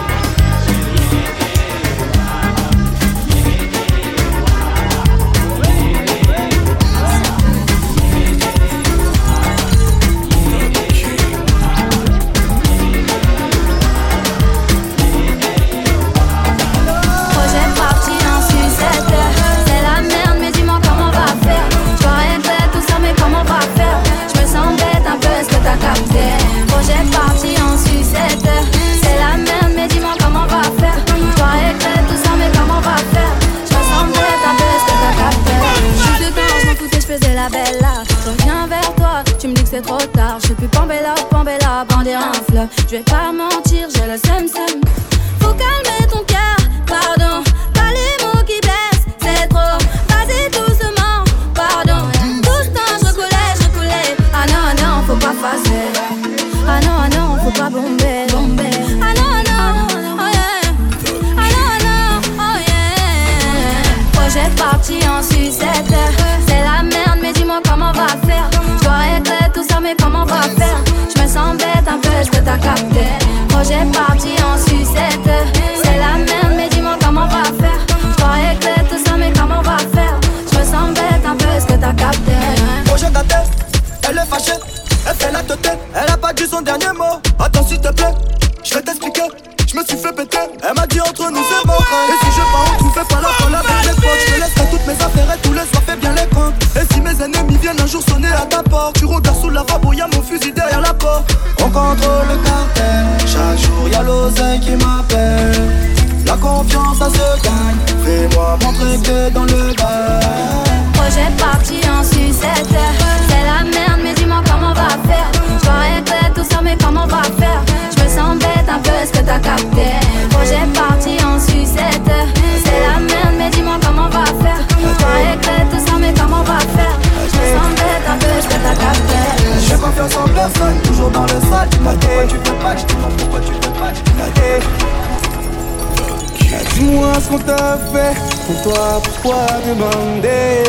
Toi, pourquoi demander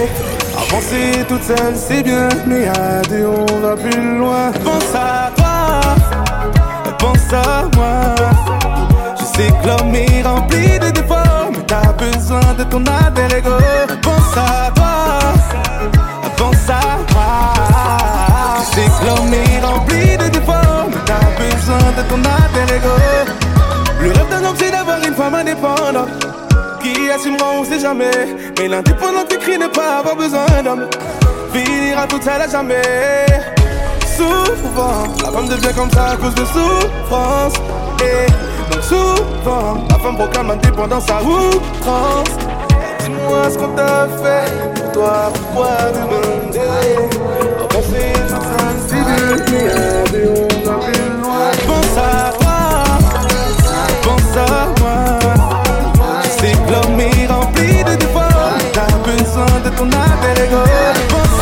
Avancer toute seule c'est bien, mais à deux on va plus loin. Pense à toi, pense à moi. Je sais que l'homme est rempli de défauts, mais t'as besoin de ton alter ego. Pense à toi, pense à moi. Je sais que l'homme est rempli de défauts, mais t'as besoin de ton alter ego. Le rêve d'un homme c'est d'avoir une femme indépendante assumeront, on sait jamais. Mais l'indépendant qui crie n'est pas avoir besoin d'homme. Finira toute seule à jamais. Souvent, la femme devient comme ça à cause de souffrance. Et donc souvent, la femme proclame indépendance à outrance. Dis-moi ce qu'on t'a fait pour toi, pourquoi demander? Penser tout ça, si Dieu t'y aide, on va plus loin. Pense à moi, pense à moi. Pense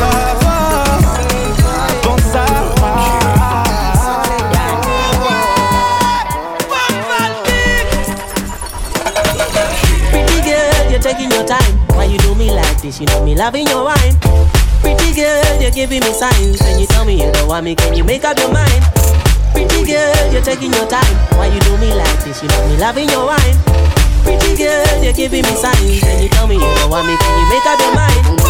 à moi, pense à moi. Pretty girl, you're taking your time. Why you do me like this? You know me loving your wine. Pretty girl, you're giving me signs. And you tell me you don't want me, can you make up your mind? Pretty girl, you're taking your time. Why you do me like this? You know me loving your wine. Pretty girl, you're giving me signs, and you tell me you don't want me. Can you make up your mind?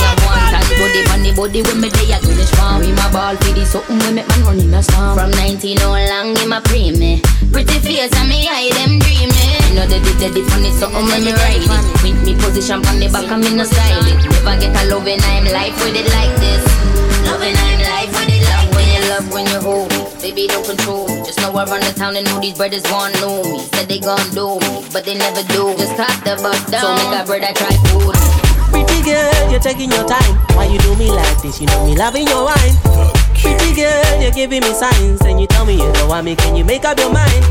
Body on the body when me day at finish farm We my ball for the something we make man run in a storm. From 19 all long in my pre me. Pretty face and me eye them dreaming You know they did the on something when me ride it. With me position from the back and me no style it. Never get a loving I'm life with it like this. Loving I'm life with it like when you love when you hold. me Baby don't control me Just know I run the town and know these brothers want know me Said they gon' do me But they never do Just cop the bus down So make a brother try food Pretty girl, you're taking your time. Why you do me like this? You know me loving your wine. Pretty girl, you're giving me signs, and you tell me you don't want me. Can you make up your mind?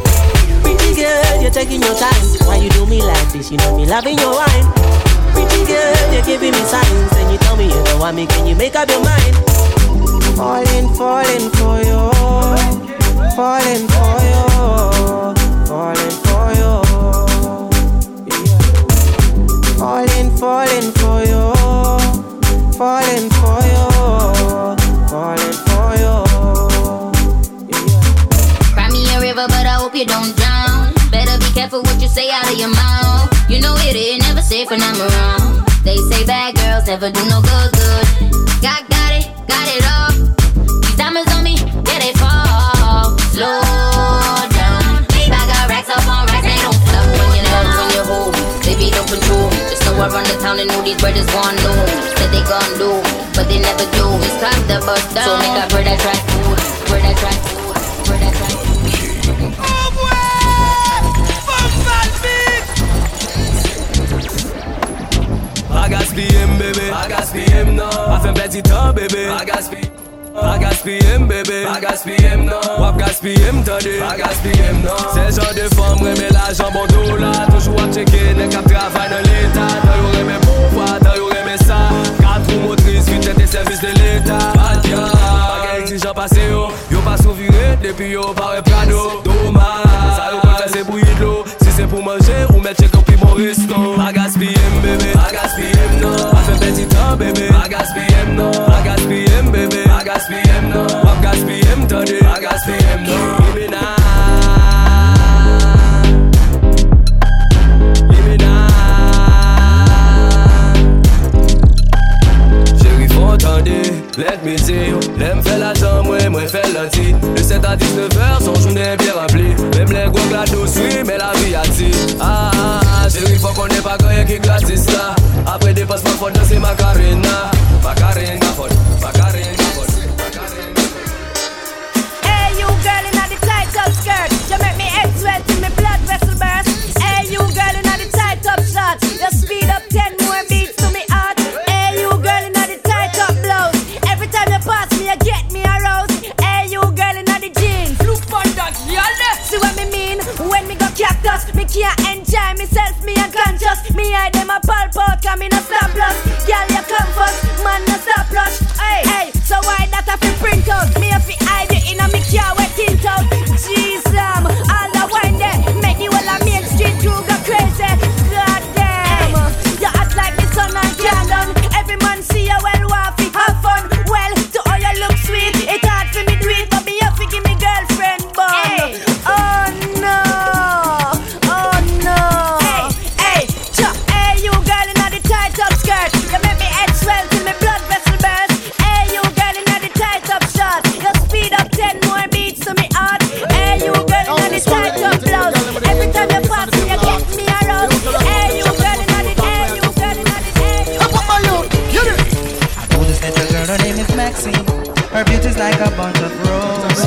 Pretty girl, you're taking your time. Why you do me like this? You know me loving your wine. Pretty girl, you're giving me signs, and you tell me you don't want me. Can you make up your mind? Falling, falling for you, falling for you, falling for you. Falling, falling for you, falling for you, falling for you. Cry me a river, but I hope you don't drown. Better be careful what you say out of your mouth. You know it ain't never safe when I'm around. They say bad girls never do no good, good. Got, got it, got it all. Slow I got racks up on racks, they don't when you love, when you. Baby, don't control. Just know I run the town and know these want know. Said they gon' do but they never do. Just cop the bus down. So make a try food. I gaspille, bébé. I non. A fait un petit temps, bébé. Pa gaspye m bebe, pa gaspye m nan Wap gaspye m tade, pa gaspye m nan Se jan de fom reme la jan bon do la. Toujou ap cheke nek ap travay nan l'Etat. Dan yo reme pouva, dan yo reme sa. Katrou motris, vitè te servis de l'Etat. Patya, pa gen exijan pase yo. Yo pa souvire, depi yo pa reprado Doma, sa yo kontre se bouye d'lo se pou manje ou met chek api bon riston Pa gaspiyem bebe, pa gaspiyem nan A fe peti tan bebe, pa gaspiyem nan Pa gaspiyem bebe, pa gaspiyem nan Wap gaspiyem tade, pa gaspiyem nan Gimme nan let me you L'aime fait la jambe, moi, moi fait l'anti De 7 à 19 heures, son journée bien remplie Même les gros glados, oui, mais la vie a dit. Ah, ah, ah, chérie, faut qu'on ait pas gagné qui gratis là Après dépassement, faut danser Macarena. Macarena, faut, Macarena, me can't enjoy myself, me unconscious. Me hide them a pulp out, come in a stop loss. Girl, you come first, man, no stop rush. Hey, hey, so why that I fi print out? Me have fi hide it in a me car like a bunch of roses.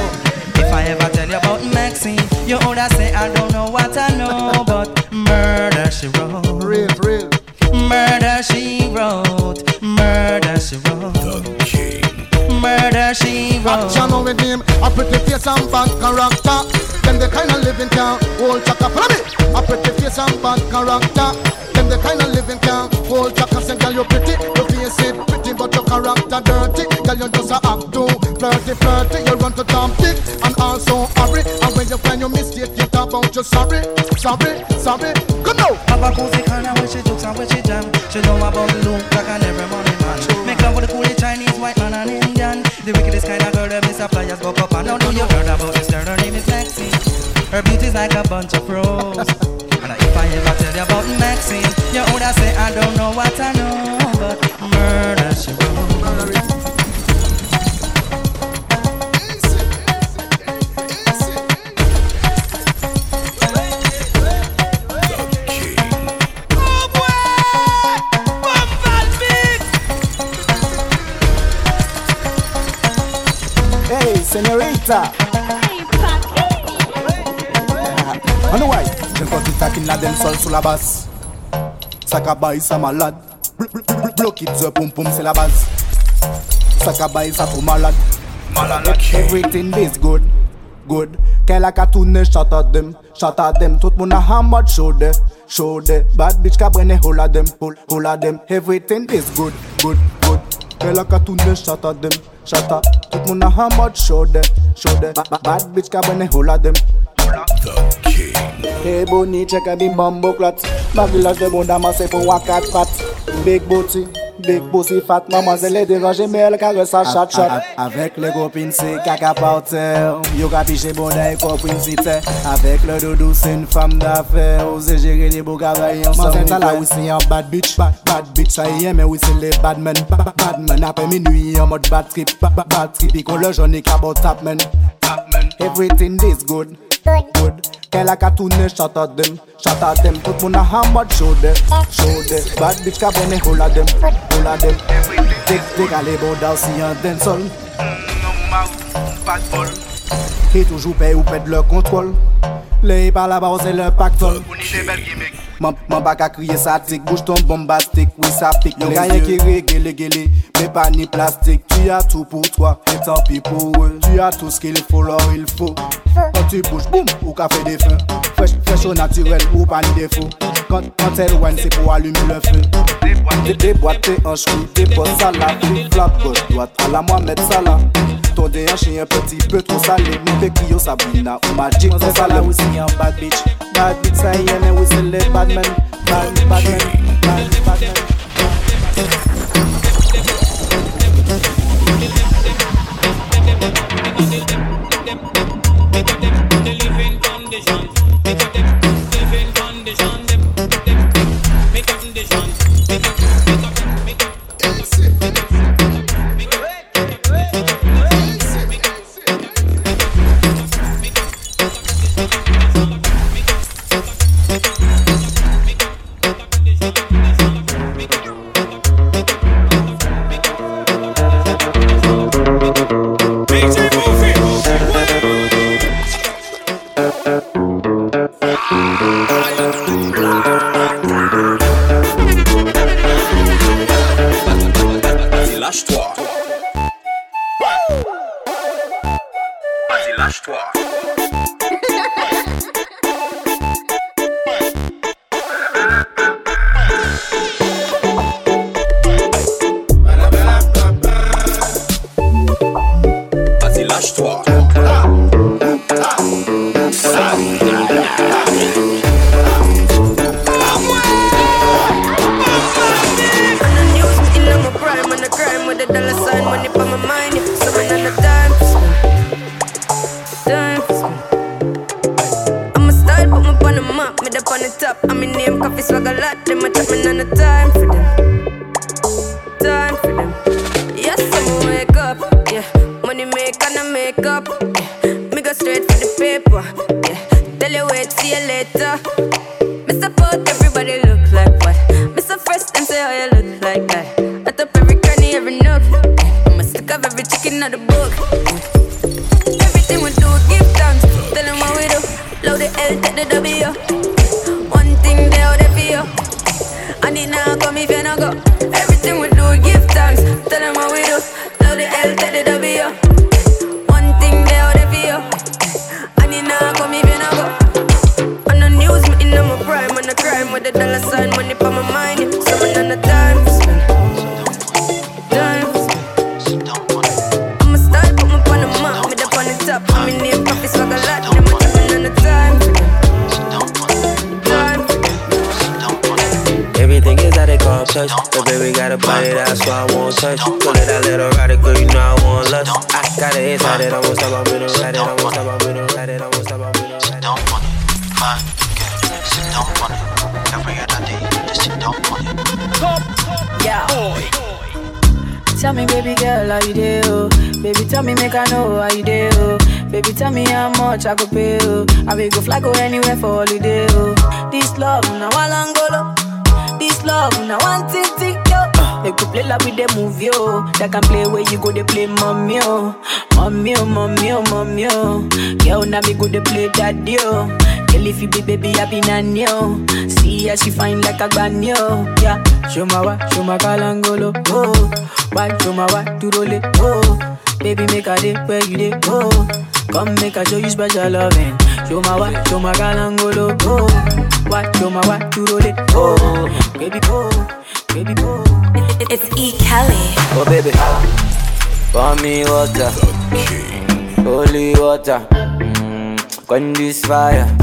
If I ever tell you about Maxine, you would say I don't know what I know, but murder she wrote. Real, real. Murder she wrote. Murder she wrote. Murder she wrote. Action with him, a pretty face and bad character. Them the kind of living can hold chaka. Follow me. A pretty face and bad character. Them the kind of living can hold chaka. Say, girl, you pretty, your face it pretty, but your character dirty. Girl, you just a act too flirty, flirty. You run to Tom Dick and also hurry. And when you find your mistake, you talk about you sorry, sorry, sorry. Come now. Have a cozy kind of when she jokes and when she jam. She know about the look like an every morning man. Make love with the coolie Chinese, white man and Indian. The wickedest kind of girl that Mr. Pliers go up and now do you heard about this girl? Her name is Maxine. Her beauty's like a bunch of roses. And if I ever tell you about Maxine, you would say I don't know what I know, but murder sa. Ano why? Jen kon ki takin la den sol sou la bas. Sakabay sa malad. Blokit ze poum poum se la bas. Sakabay sa tou malad. Everything is good Good. Kè la ka toune chata dem Chata dem. Tout moun a hamad chode Chode Bad bitch ka brene hola dem Hola dem. Everything is good Good Good. Qu'elle a qu'à tourner, shout at them, shout at. Tout moun a hammer, show de, show de. Ba- ba- Bad bitch ka brene, hold at them. Hey Bonnie, check a bim bumbo clot Ma village de bon damas c'est pour un quatre pattes Big booty, Big pussy fat, maman se le deranje me el kare sa chat chat Avek le gopin se kaka pauter Yo ka piche bonay kopin si te Avek le dodo se n fam da fe Ose jere de bo gavay yon son ni te la ou se yon bad bitch, bad, bad bitch Sa yon men ou se le bad men, bad, bad men Ape minui yon mod bad trip, bad, bad trip Iko le jouni ka bo tap men, tap men. Everything is good. Good Ken la ka toune, shout out dem Shout out dem Tout moun a hamad, show dem Show dem Bad bitch ka bone, hola dem Hola dem Dik dik ale bon daw si yon den sol Non mou bad bol Ki toujou pe ou pe de le kontrol Le yi pa la ba ou se le pak tol Ou ni de bel gimmick Man baka kriye satik, bouj ton bombastik Oui sa pik, yon ganyen ki re gele. Gele Me pa ni plastik, tu ya tout pou toi Et tant pi pou eux, tu ya tout skil fo lor il fo Quand tu bouj, boum, ou ka fe defen Fresh, fresh ou naturel, ou pa ni defo Quand, quand elle wine, c'est pour allumer le feu. Déboîter un chou, dépose ça là. Flip flap, gauche, droite, à la moi mettre ça là. Ton déhanché un petit peu trop salé. Mon fait Sabrina ou Magic. C'est ça là où c'est un bad bitch. Bad bitch, ça y est, mais où c'est les badmen. Bad, men. bad, bad men. living conditions men. Lâche-toi. Vas-y, lâche-toi. brand new. See her, she fine like a brand new. Yeah, show my what, show my kalangolo. Oh, why, show my what, to roll it. Oh, baby, make a day where you day. Oh, come make a show you special loving. Show my what, show my kalangolo. Oh, why, show my what, to roll it. Oh, baby, oh, baby, oh. It's E. Kelly. Oh, baby. Pour me water. Holy water. Mm, mm. Quench this fire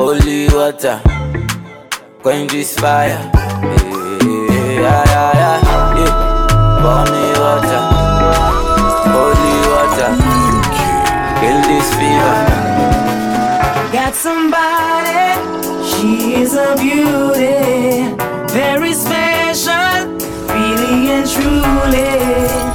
Holy water, quench this fire. Yeah, yeah, yeah, yeah. Bonny water, holy water, kill this fever. Got somebody, she is a beauty, very special, really and truly.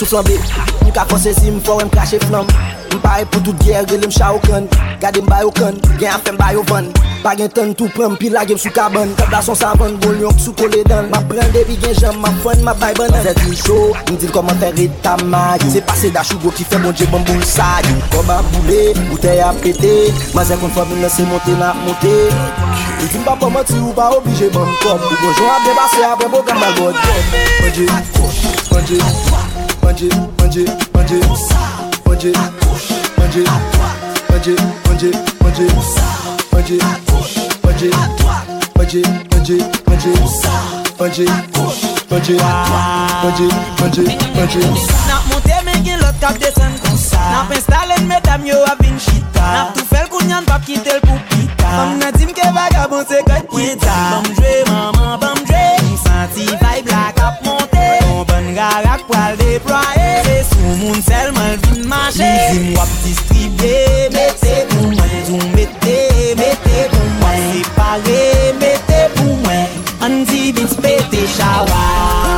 sou flambe. Mwen ka kose si mwen fò wè m kache flam. Mwen pare pou tout gyer gèlè m chaw kan Gade m bayo kan, gen a fèm bayo van. Bagen tan tou prèm, pi lage m sou kaban. Kabla son savan, goun lyon k sou kole dan. Ma pren debi gen jam, ma fon, ma bay banan Zè di show, m dil koman fè reta mayou Se pase da chou go ki fè bon dje bon boul sayou Koman boule, boute ya pete Ma zè kon fò bin lè se monte na monte. E di m pa poman ti ou pa obije bon kom. Ou gonjou a bre basè a bre bo gamba god Mwen bon dje, mwen dje. Bon manje, manje, manje. Manje, manje, manje, manje, manje. Manje, manje, manje, manje, manje. Manje, manje, manje, manje, manje. Nap monte men gen lot kap desen konsa Nap instalen medam yo avin chita. Nap tou fel koun yan pap kitel pou pita. Mam nan tim ke vagabon se kote kita Bam jwe maman, bam jwe. Msanti vibe barak pral deploye Se sou moun selman vin mache Zim wap distribye Mete pou mwen Zou mete, mete pou mwen Separe, mete pou mwen An di bit pete chawa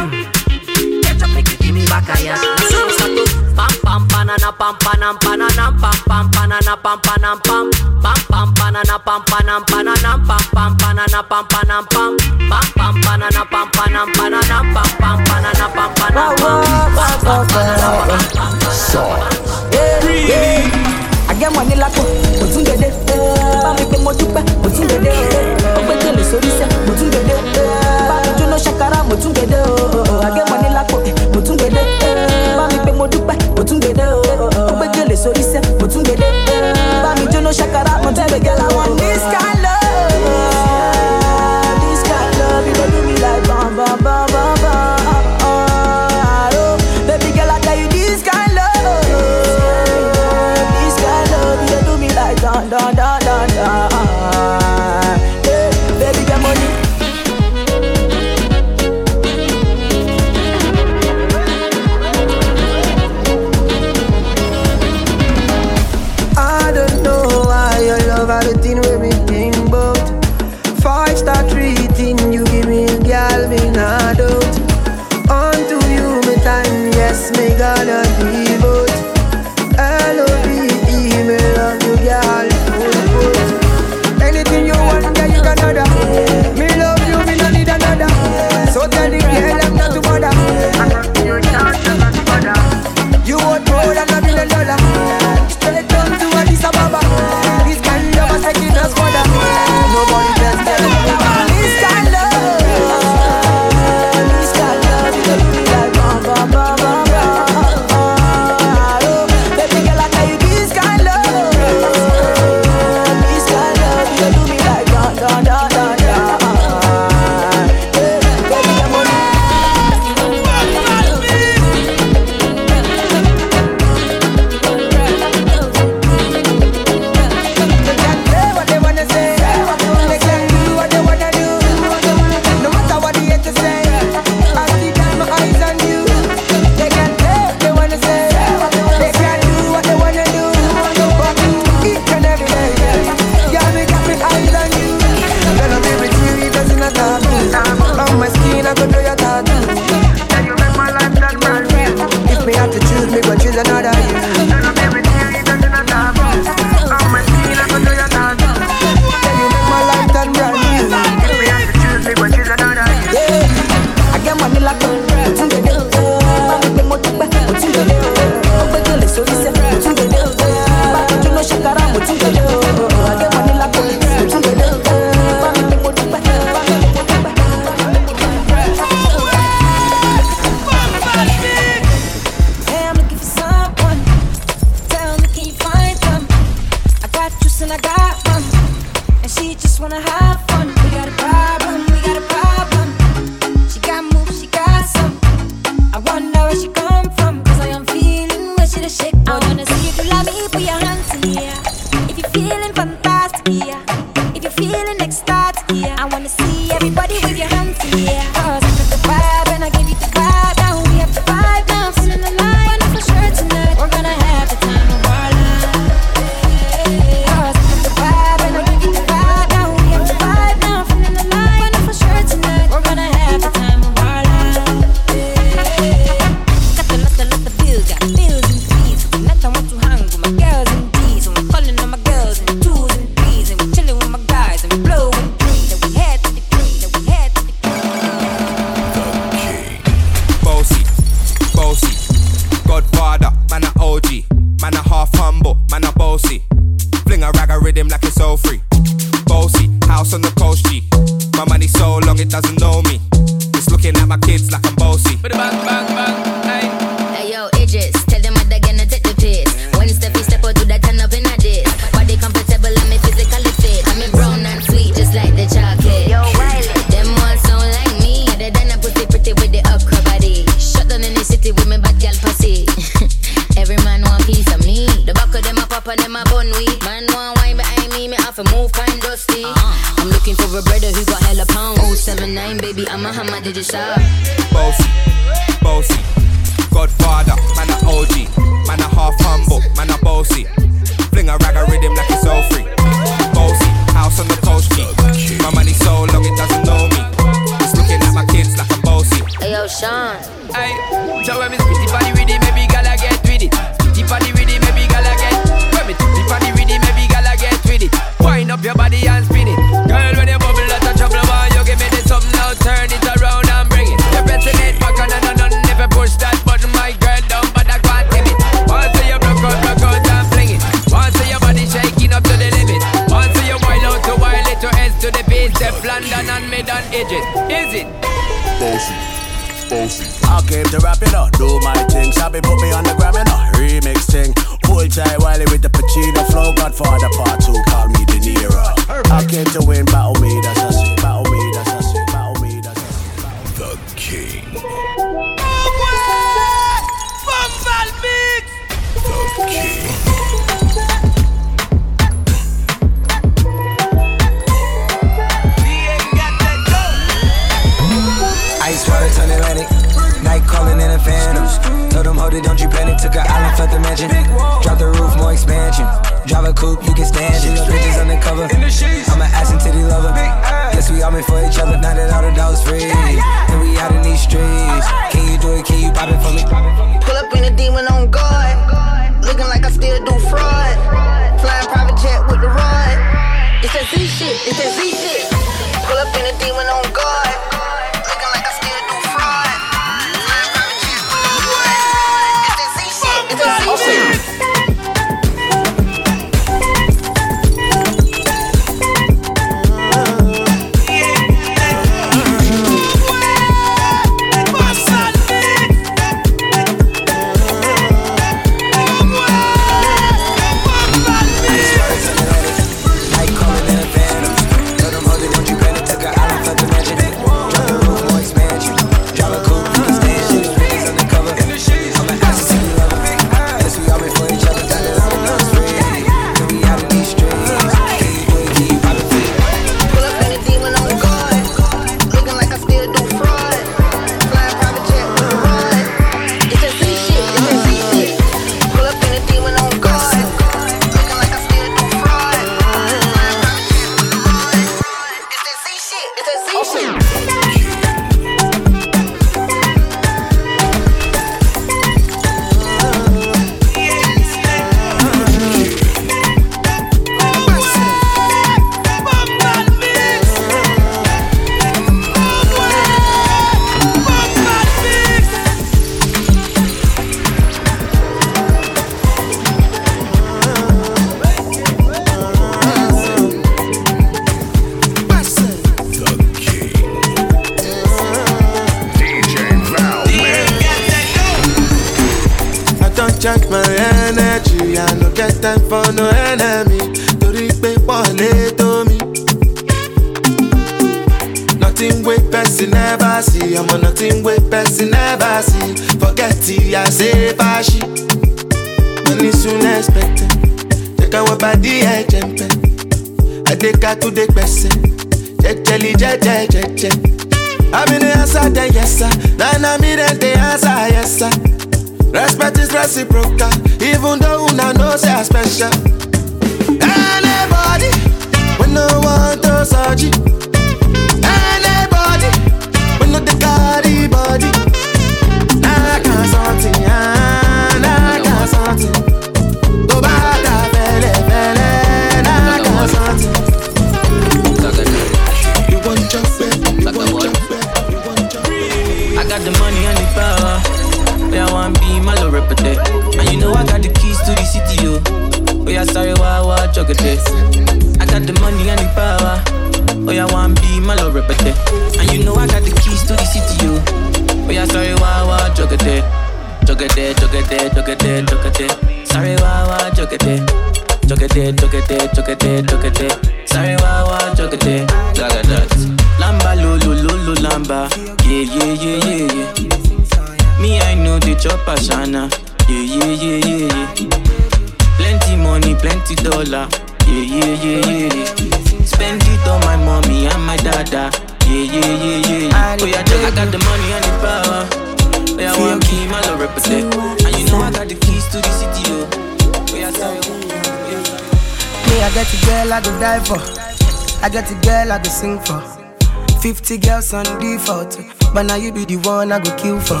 a girl I go sing for. 50 girls on default. But now you be the one I go kill for.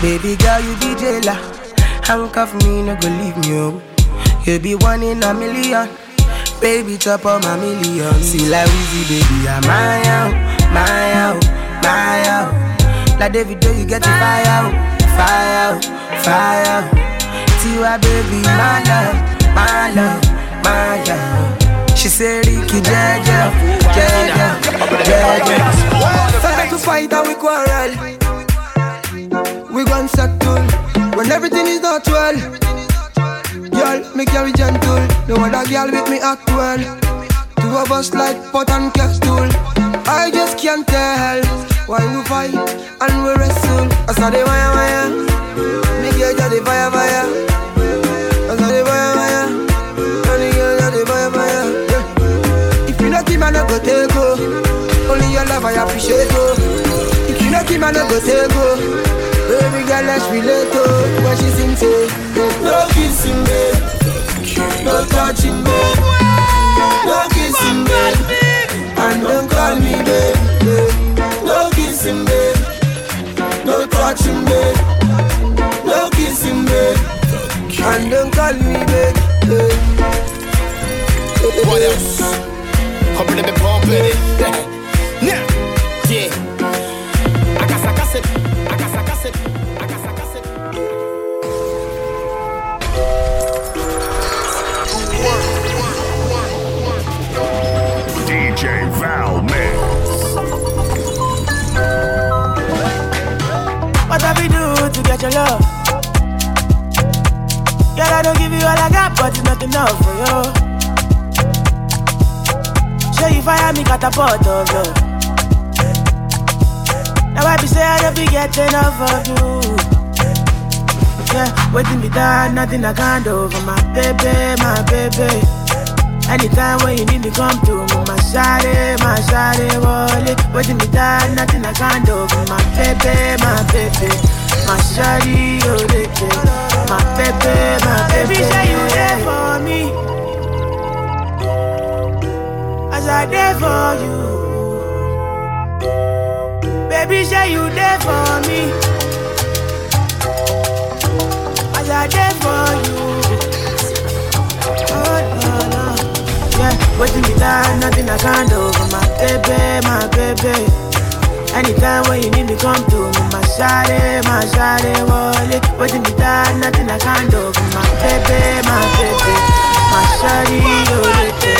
Baby girl, you be jailer. Handcuff me, no go leave me, oh. You be one in a million. Baby, chop on my million. See like Weezy, baby, I'm my out, my out, my out. Like David, you get the fire out, fire out, fire out. Tiwa, baby, my love, my love, my love. She said, Ricky, Jaja, Jaja, Jaja. Start to fight and we quarrel. We gon' settle when everything is not well. Girl, me carry gentle. No other girl with me act well. Two of us like pot and kettle. I just can't tell why we fight and we wrestle. I saw the wire wire. Me got the fire fire. Go take go. Only your love I appreciate go. If you not him, I no go take go. Baby girl, let's relate to what she sing say. No kissing, babe. No touching, babe. No kissing, babe. And don't call me, babe. No kissing, babe. No touching, babe. No kissing, babe. And don't call me, babe. What else? Couple of me pump it. Yeah. Akasa kase, akasa kase, akasa kase. DJ Val What have we do to get your love? Girl, I don't give you all I got, but it's not enough for you. You fire me catapult of love. Now I be say I don't be get enough of you. Yeah, waiting me down, nothing I can't do for my baby, my baby. Anytime when you need me, come through. Me, my shawty, my shawty, wallet. Waiting me down, nothing I can't do for my baby, my baby. My shawty, oh. My baby, my baby. Baby, say you there for me. I there for you. Baby, say you there for me. As I there for you. Oh. Yeah, waiting me down, nothing I can't do for my baby, my baby. Anytime when you need me, come to me, my shawty, my shawty, wallet. Waiting me down, nothing I can't do for my baby, my baby. My shawty, oh, baby.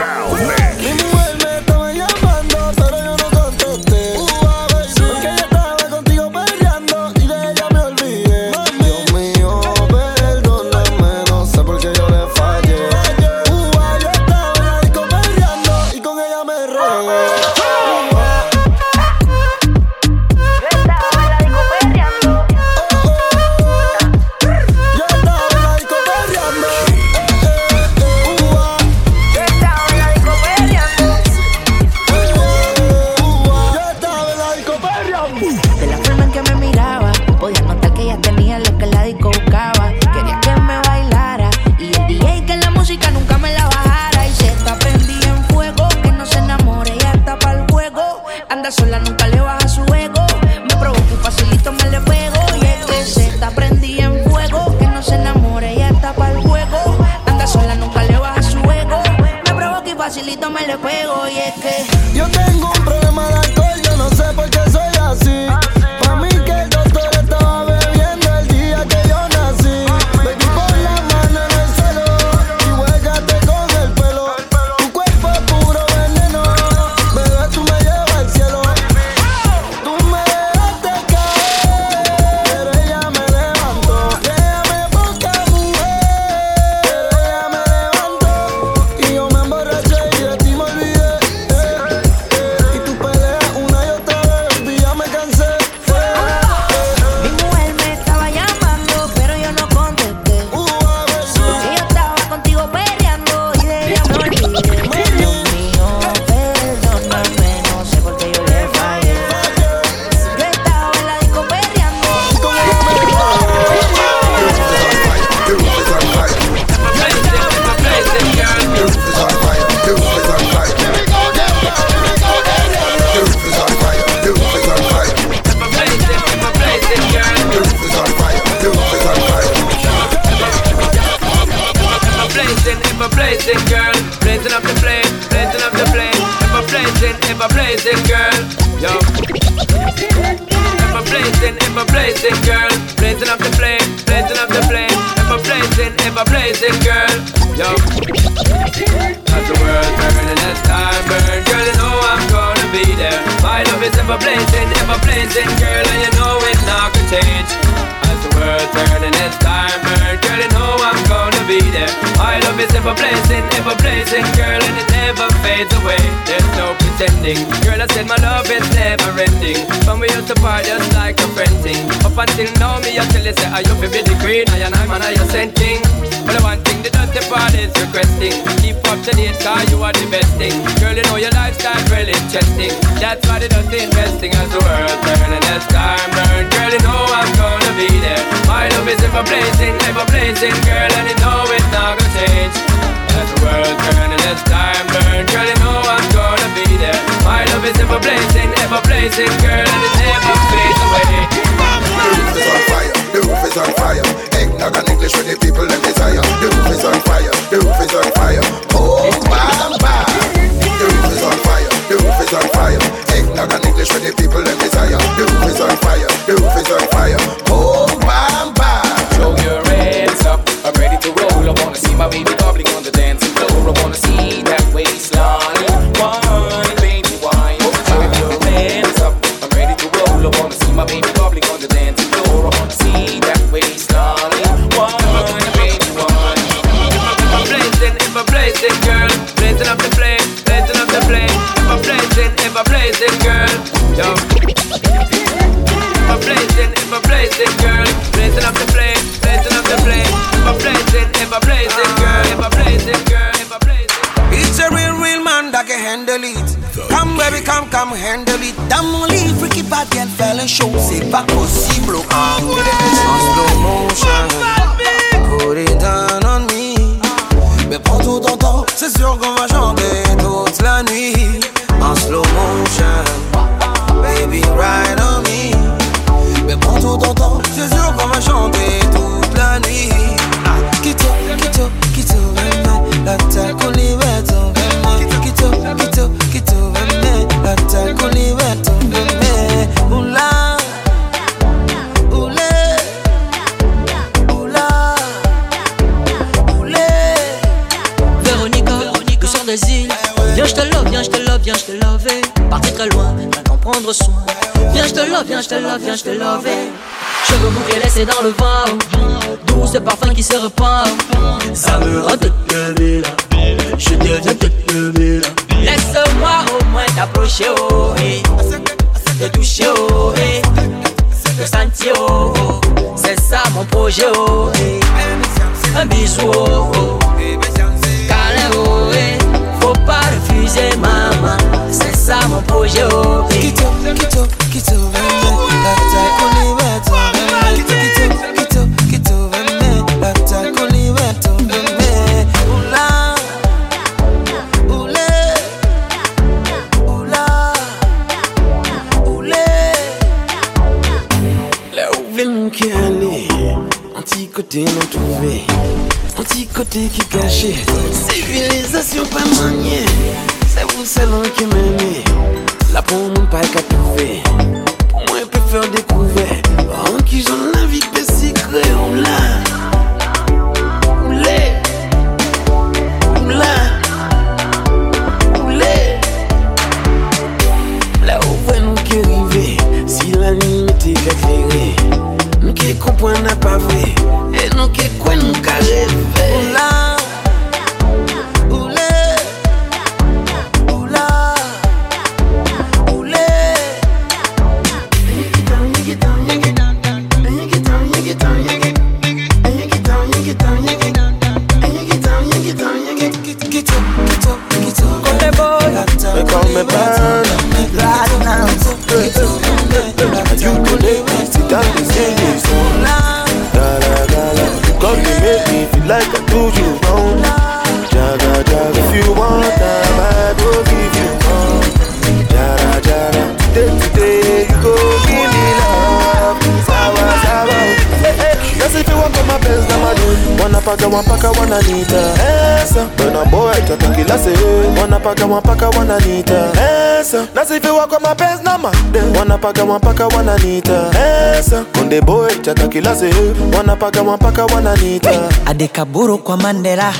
kila se Wanapaka, mapaka wananita adekaburu kwa mandela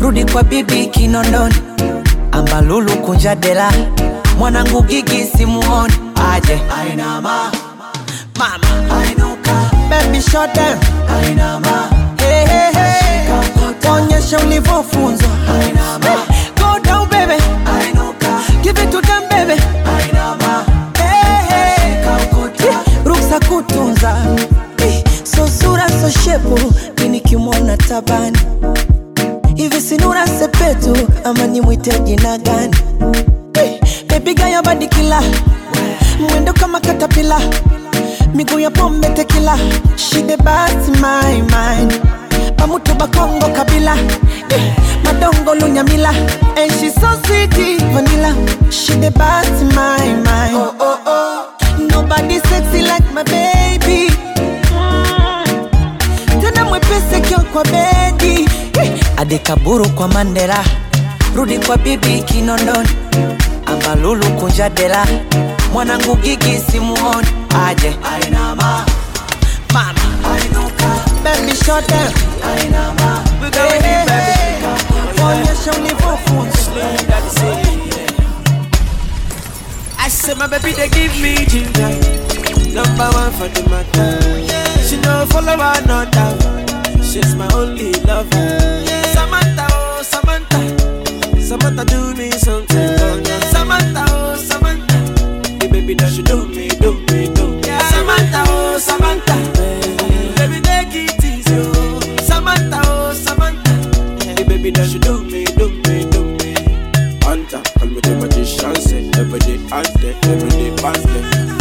rudi kwa bibi kinondoni ambalulu kunjadela mwanangu gigi simuoni aje. Ainama mama ainuka. baby short down ainama hey, hey, hey. onyesha ulivyofunzwa jina gani. Eh, baby gaya badikila mwendo kama katapila miguu ya pombe tekila shide basi my mind. Bakongo kabila. Hey, madongo lunyamila. And she so sweet vanilla. My mind. Oh, oh, oh. nobody sexy like my baby. Mm. tena mwepesi kio kwa bedi hey, adekaburu kwa mandela rudi kwa bibi kinondoni. Ambalulu kunjadela mwanangu gigi simuoni. Aje. Ainama mama. Ainuka baby short down ainama hey, hey, hey. onyesha ulivyofunzwa I say my baby they give me ginger. Number one for the matter. She no follow another. She's my only lover Samantha do me something oh. Samantha, oh Samantha. The baby that she do me, do me, do me. Samantha, oh Samantha. Baby take it easy oh. Samantha, oh Samantha. The baby that she do me, do me, do me. Hunter, call me the magician say eh. Every day out there, every day past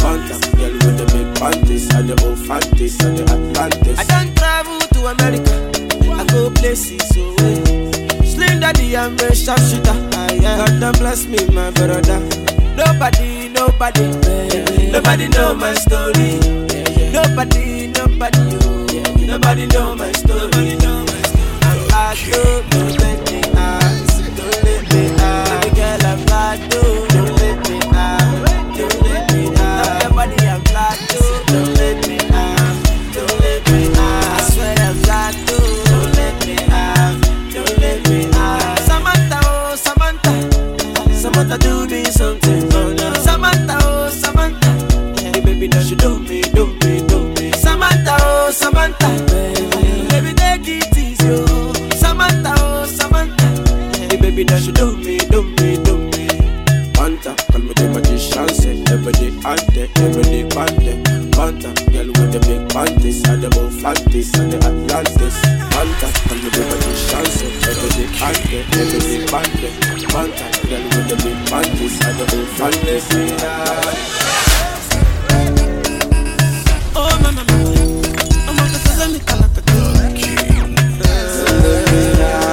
Hunter, girl with the big panties. And the old fanties. And the Atlantis. I done travel to America. I go places so way Slim daddy and a sharp shooter. Yeah. God don't bless me my brother. Nobody, nobody Nobody know my story. Nobody, nobody oh. Nobody know my story. I'm oh, don't baby, that she do me, do me, do me. Panta, call me the magician, say every day out there, every day bad day. Panta, girl with the big panties, and the bow fatties, and the Atlantis. Panta, call me the magician, say every day out there, every day bad day. Panta, girl with the big panties, and the bow fatties, yeah. Oh, my my my, I'm on the sesame, I like the girl. Yeah.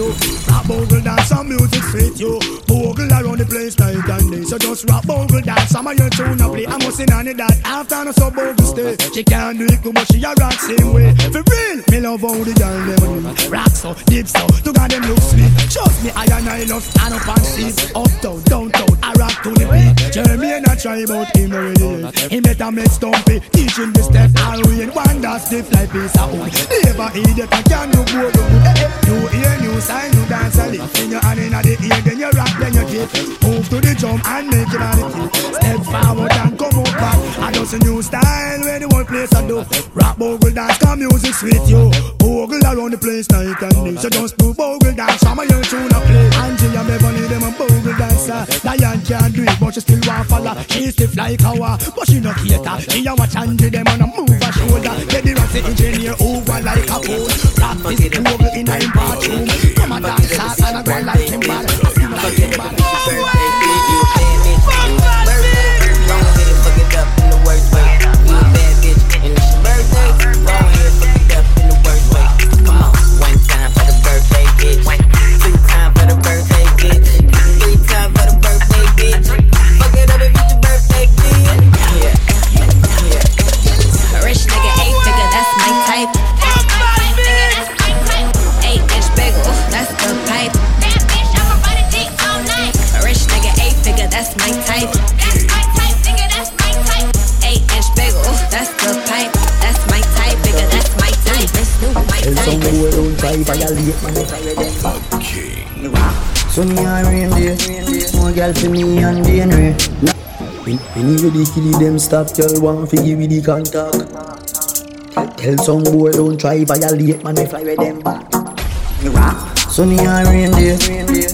Do. Rap bogle dance, some music sweet you. Bogle around the place night and day. So just rap bogle dance, some of your tune I play. I'm on it that after no so bogle stay. She can't do it good, but she a rock same way. For real, me love how the girl them do. Rock so, deep so, to God them look sweet. Trust me, I and I love stand up and see. Uptown, downtown, I rock to the beat. Jeremy and I try about him already. He better make stumpy, teaching the step. All we in wonder stiff like piece of wood. Never idiot, I can do good. New eh, eh, ear, new sign, new dance a lick. In your hand in the ear, then you rock, then you dip. Move to the drum and make it on the tip. Step forward and. I just a new style where the whole place I do. Rock bogle dance, come music sweet you. Bogle around the place night and day. So just do bogle dance, some of your tune I play. Angie and Beverly, them a bogle dancer. Diane can't do it, but she still want follow. She stiff like a our, but she no cater. She a watch Angie, them on a move her shoulder. Get the rest engineer over like a fool. Practice bogle in a bathroom. Come and dance and a go like him bad. Type. boy don't try violate man. So me a rain day, more girl for me and DNA. Anyway, the kill them stop, girl want to give me the contact. Tell, some boy don't try violate man, we fly with them back. So me a rain day,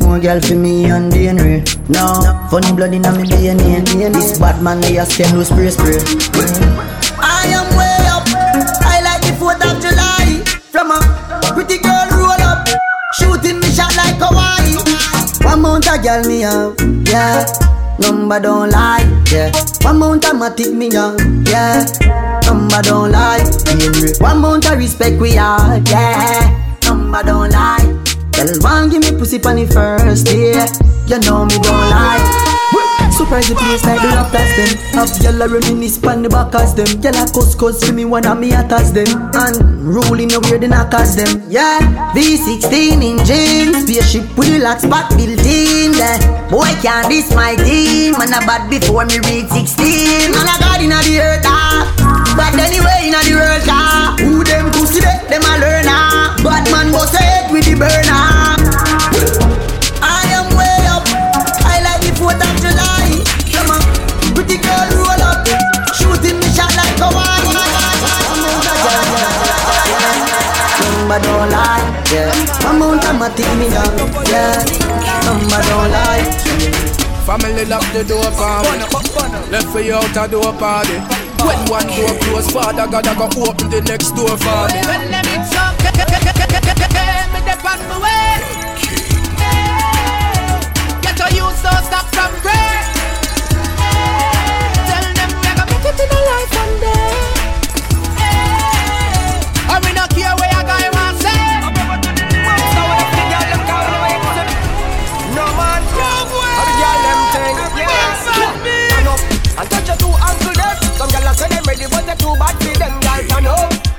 more girl for me and DNA. Now, funny blood in me DNA. This bad man they a scam no spray spray. One mount a girl me have, yeah. Number don't lie, yeah. One mount a matic me have, yeah. Number don't lie, Henry. One mount a respect we have, yeah. Number don't lie. Girl, one give me pussy pon the first day. You know me don't lie. Surprise the place like the raptors them. Have y'all a reminisce pon the backers them. Y'all a cuss cuss for me one of me attacks them. And rolling weird the knockers them. Yeah, V16 engine Spaceship with the lock spot built in. There Boy can't this my team. Man a bad before me reach 16 Man a god inna the earth ah. But anyway inna the world car Who them pussy they, them a learner Bad man bust head with the burner Number don't lie, yeah Amount of matic me down, yeah Number don't lie Family lock the door for me. Left for you out a door party. When one door close, father God I go open the next door for me. When them it's up, me dep on my way. Get your youth so stop from pray. Tell them we gonna make it in a life one day. I me not care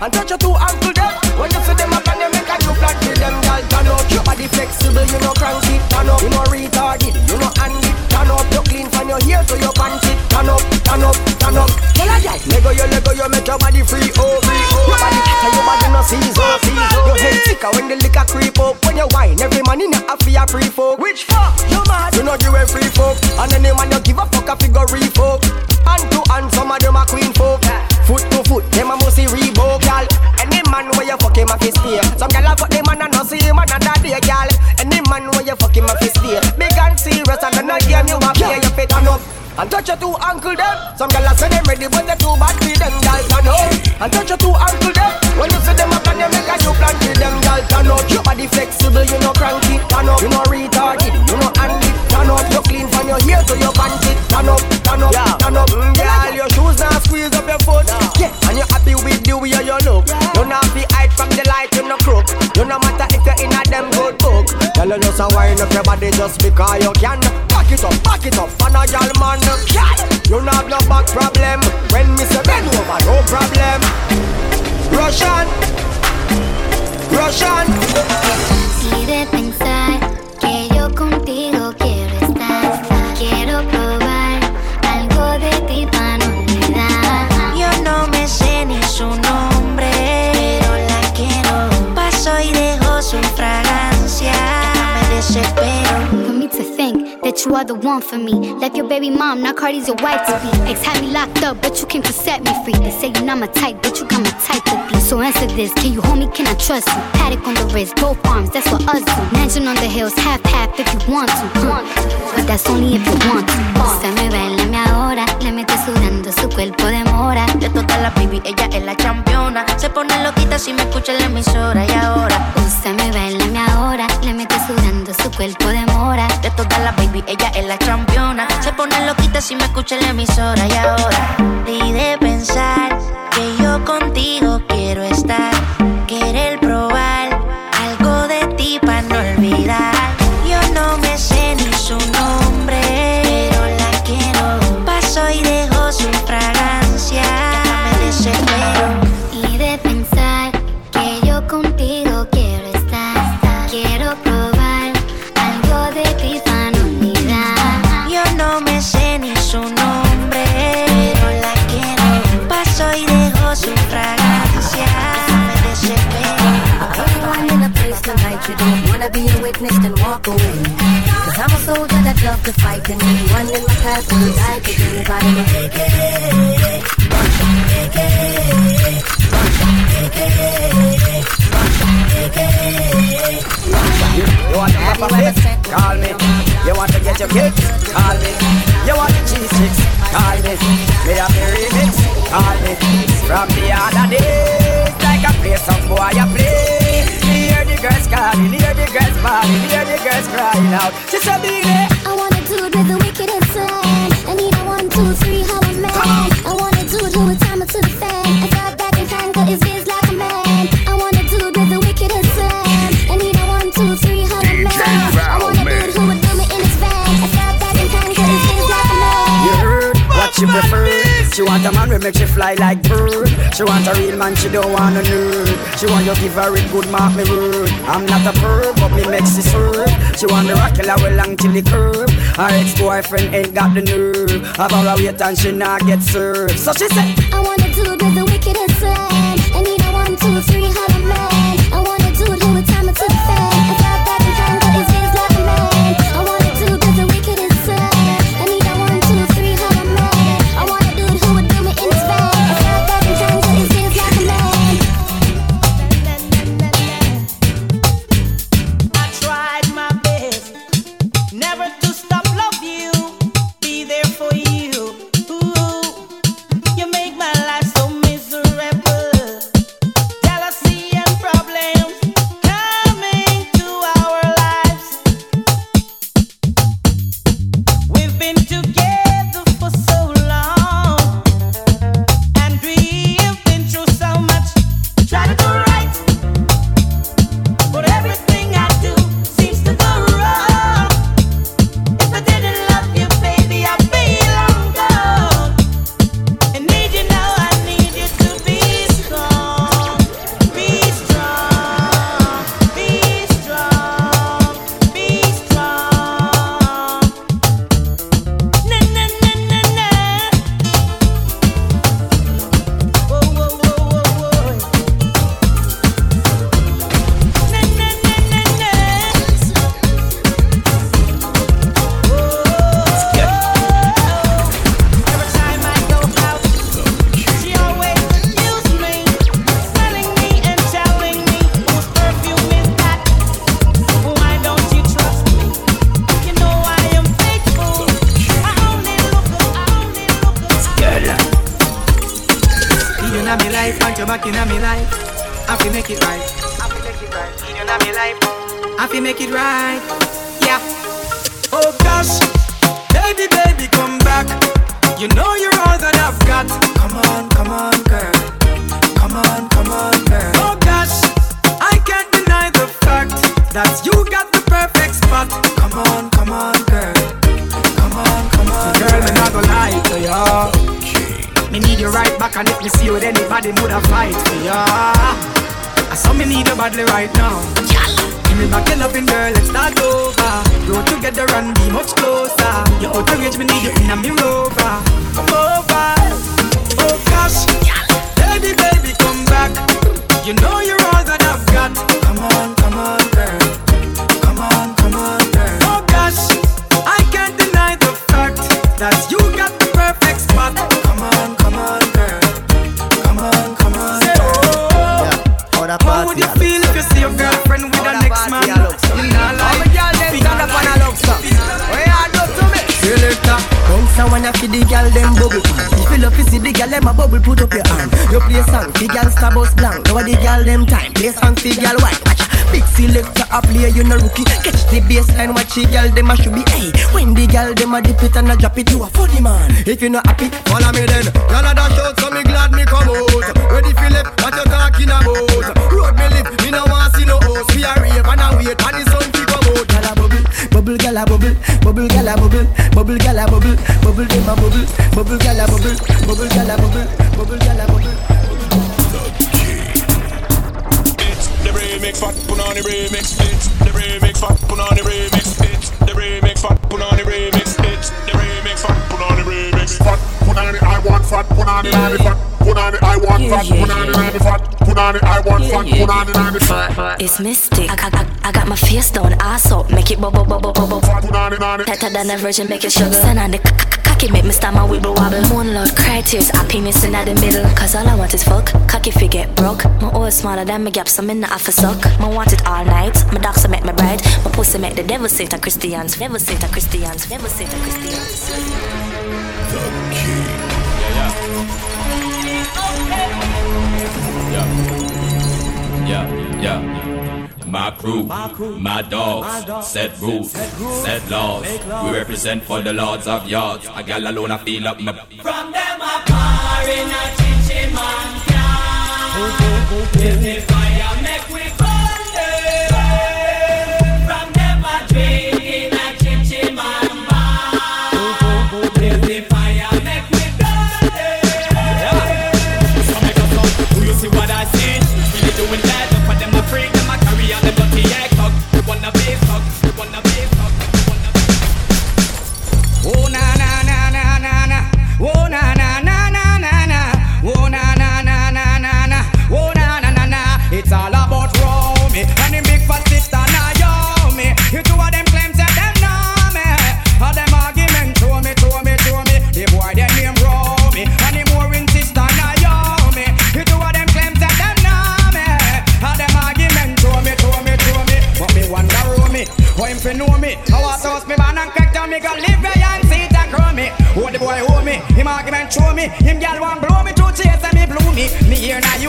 and touch your two ankle there. When you see them up and they make a new flat for them. Gyal turn up, your body flexible, you know cranky. Turn up, you know retarded, you know handy. Turn up, you clean from your hair to your panty. Turn up, turn up, turn up. A gyal, Lego you, Lego you, make your body free, oh free, oh. Your body hotter, your body no season, season. Your head thicker when the liquor creep up. When you wine, every man in your happy a free folk. Which fuck? You mad? You know you a free folk. And any man you give a fuck a figure re folk. Hand to hand, some of them a queen folk. Foot to foot, them a must see Reebok, gal. Any man where you fuck him a fist here. Some gal a fuck them and a no see him another day, gal. Any man where you fuck him a fist here. Big and serious and then a game you a play, you fit up. And touch your two ankle them. Some gal a say them ready, but they too bad for them, gal. Turn up. And touch your two ankle them. When you see them up and you make a new plan for them, gal. Turn up. Your body flexible, you know cranky. Turn up. You know retarded, you know handy. Turn up. You clean from your hair to your panty. Turn up, turn up, turn up. Mm, Girl, your shoes now squeeze up your foot. Yeah. And you happy with the way you look. You not be hide from the light, you no crook. You no matter if you're in a them good just a wind up your body just because you can. Back it up, back it up, and a y'all man. You not have no back problem. When me say bend over, no problem. Russian, Russian. Si de desespero. That you are the one for me. Left your baby mom, now Cardi's your wife to be. Ex had me locked up, but you came to set me free. They say you're not my type, but you got my type to be. So answer this, can you hold me, can I trust you? Paddock on the wrist, both arms, that's what us do. Mansion on the hills, half half if you want to. But that's only if you want to. Se me baila mi ahora, le mete sudando su cuerpo de mora. De todas las baby, ella es la campeona. Se pone loquita si me escucha en la emisora y ahora. Usted me baila mi ahora, le mete sudando su cuerpo de mora. De todas las baby, ella es la campeona. Se pone loquita si me escucha en la emisora y ahora. Y de pensar que yo contigo quiero estar, querer probar tonight, you don't wanna be a witness, then walk away. Cause I'm a soldier that love to fight, and anyone in my path will die to anybody but AKA. You want to have a fit? Call me. You want to get your kicks? Call me. You want the G6? Call me. Me have the remix? Call me. From the other days, like I play some boy, I play. Me the girls calling, hear the girls bawling, hear the girls crying out. She said, "Baby, I wanna do it with the wickedest slang. I need a one, two, three, how a man. I wanna do it with time to the fan. I got back and tango, it's biz like a man. I wanna do it with the wickedest slang. I need a one, two, three, a man. I wanna do it who would do me in his van. I got back and tango, it's biz like a man. You heard what she prefer. She want a man who make she fly like bird. She want a real man, she don't want a nerd. She want you give her a good mark me word. I'm not a perv, but me makes she serve. She want the rock killer well long till the curb. Her ex-boyfriend ain't got the nerve. Have her wait and she not get served. So she said, I wanna do with the wickedest slang. I need a one, two, three, how man. on a verge and making sugar. Sun on the cocky make me stop my wibble wobble. Moonlord cry tears, I happiness in the middle. Cause all I want is fuck, cocky fi get broke. My oil smaller than my gap, so me not have a suck. My want it all night, my dogs make me bright. My pussy make the devil sit a Christians, devil sit a Christians, devil sit a Christians. The king. Yeah, yeah. Okay. yeah. yeah. yeah my crew, my, dogs, set, rules, set laws. We represent for the lords of yards. A gal alone, I feel up my. From them, I'm in a chinchy man. Yeah.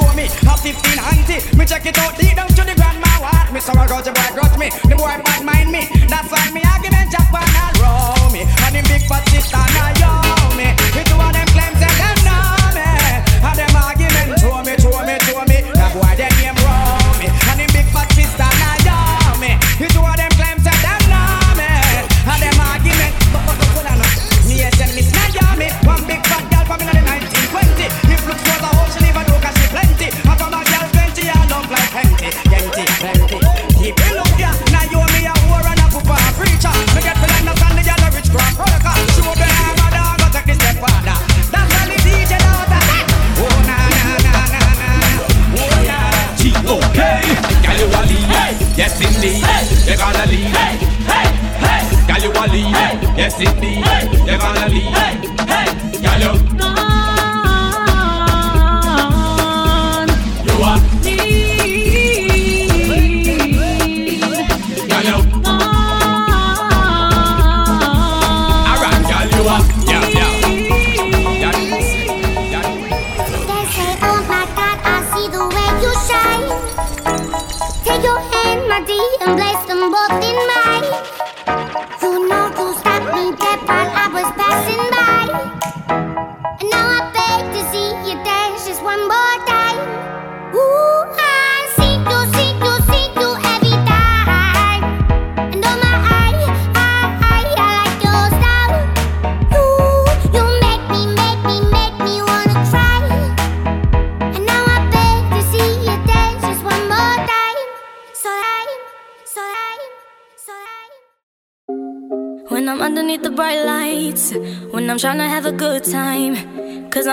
for me. A 15 auntie, me check it out, deep down to the grandma. What? Me summer got your boy, got me. The boy bad mind.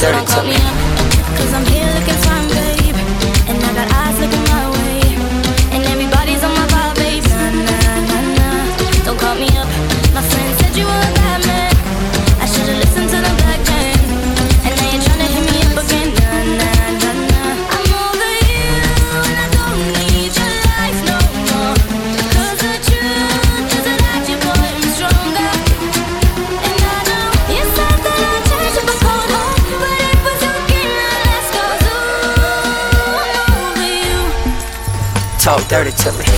dirty to me. dirty to me.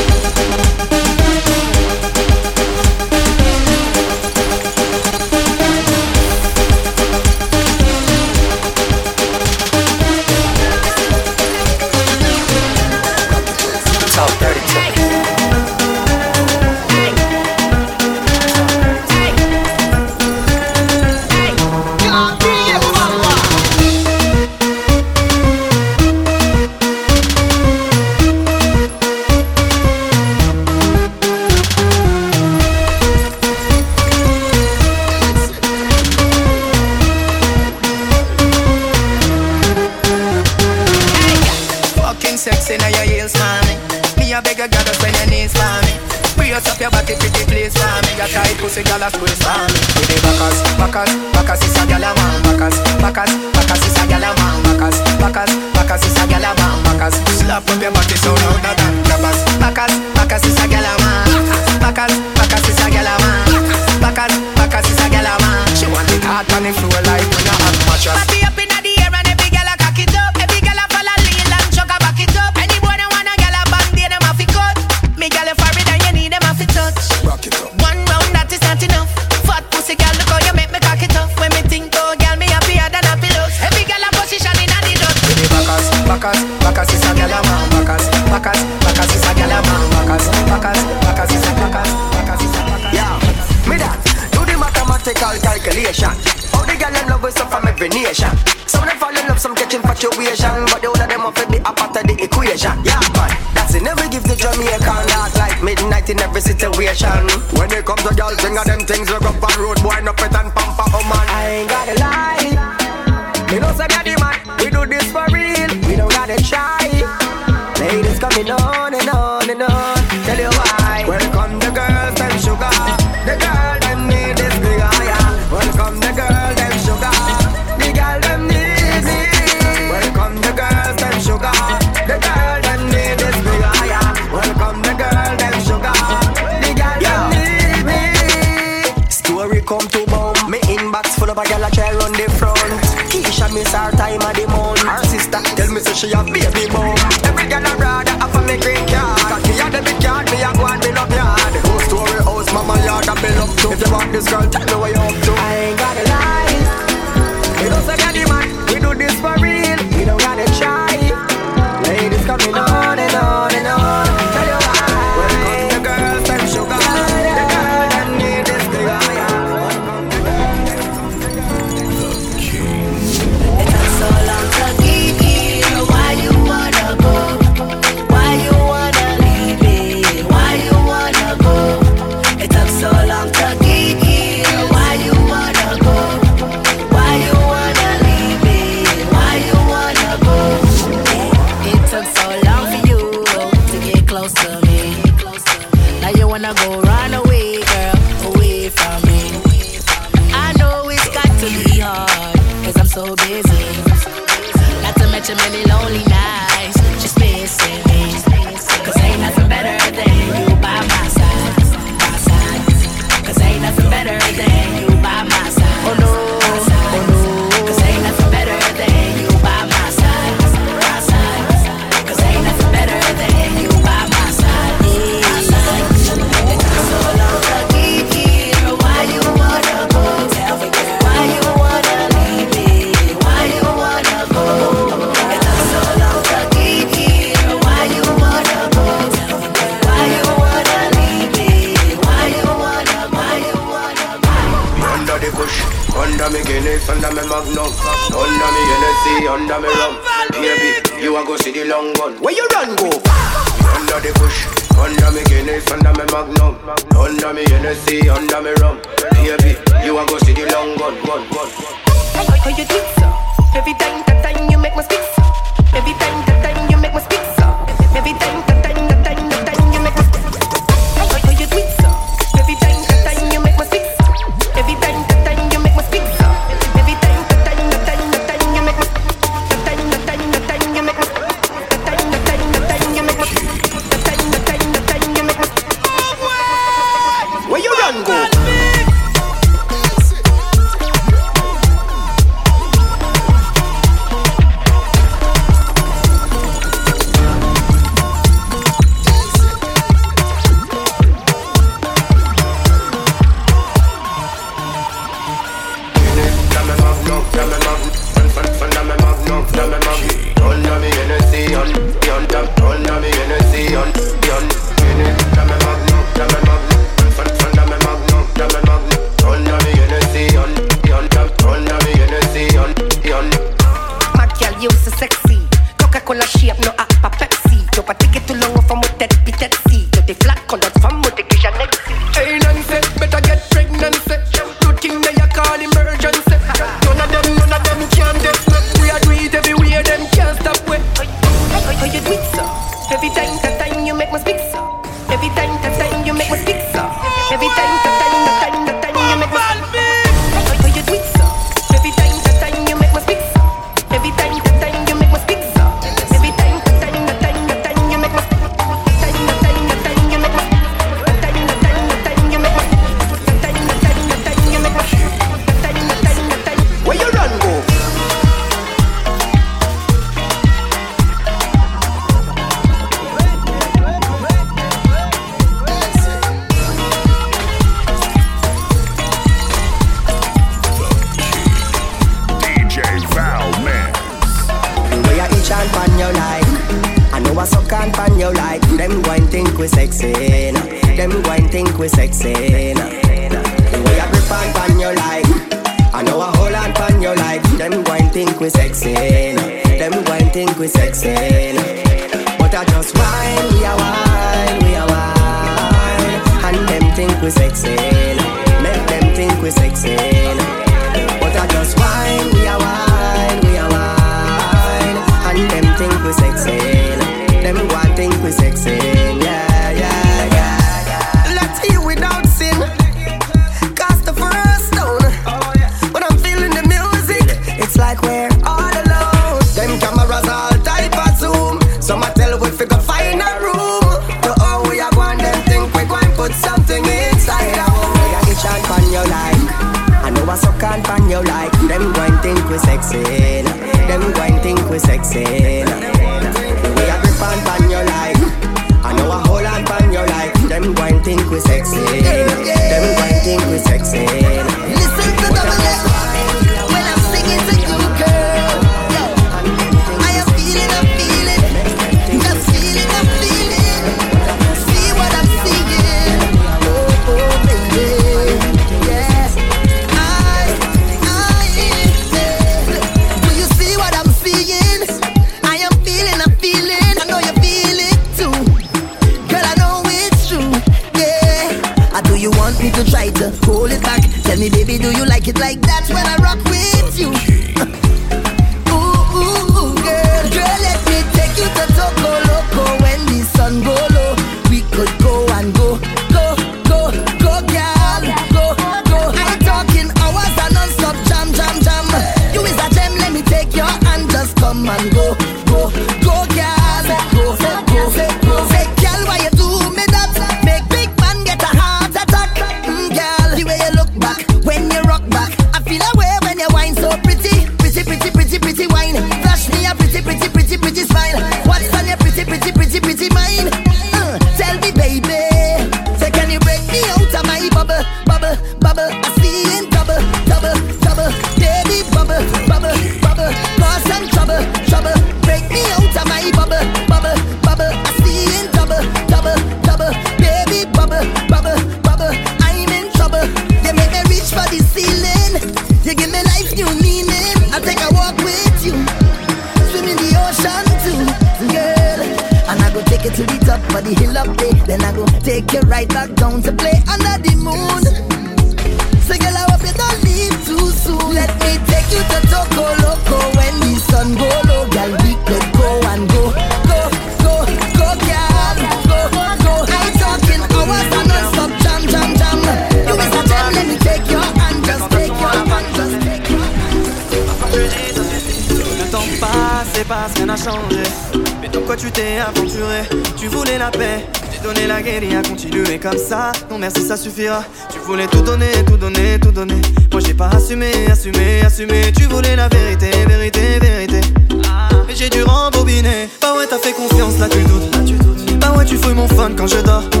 fait confiance, là tu doutes. Bah ouais, tu fouilles mon fun quand je dors. Quand.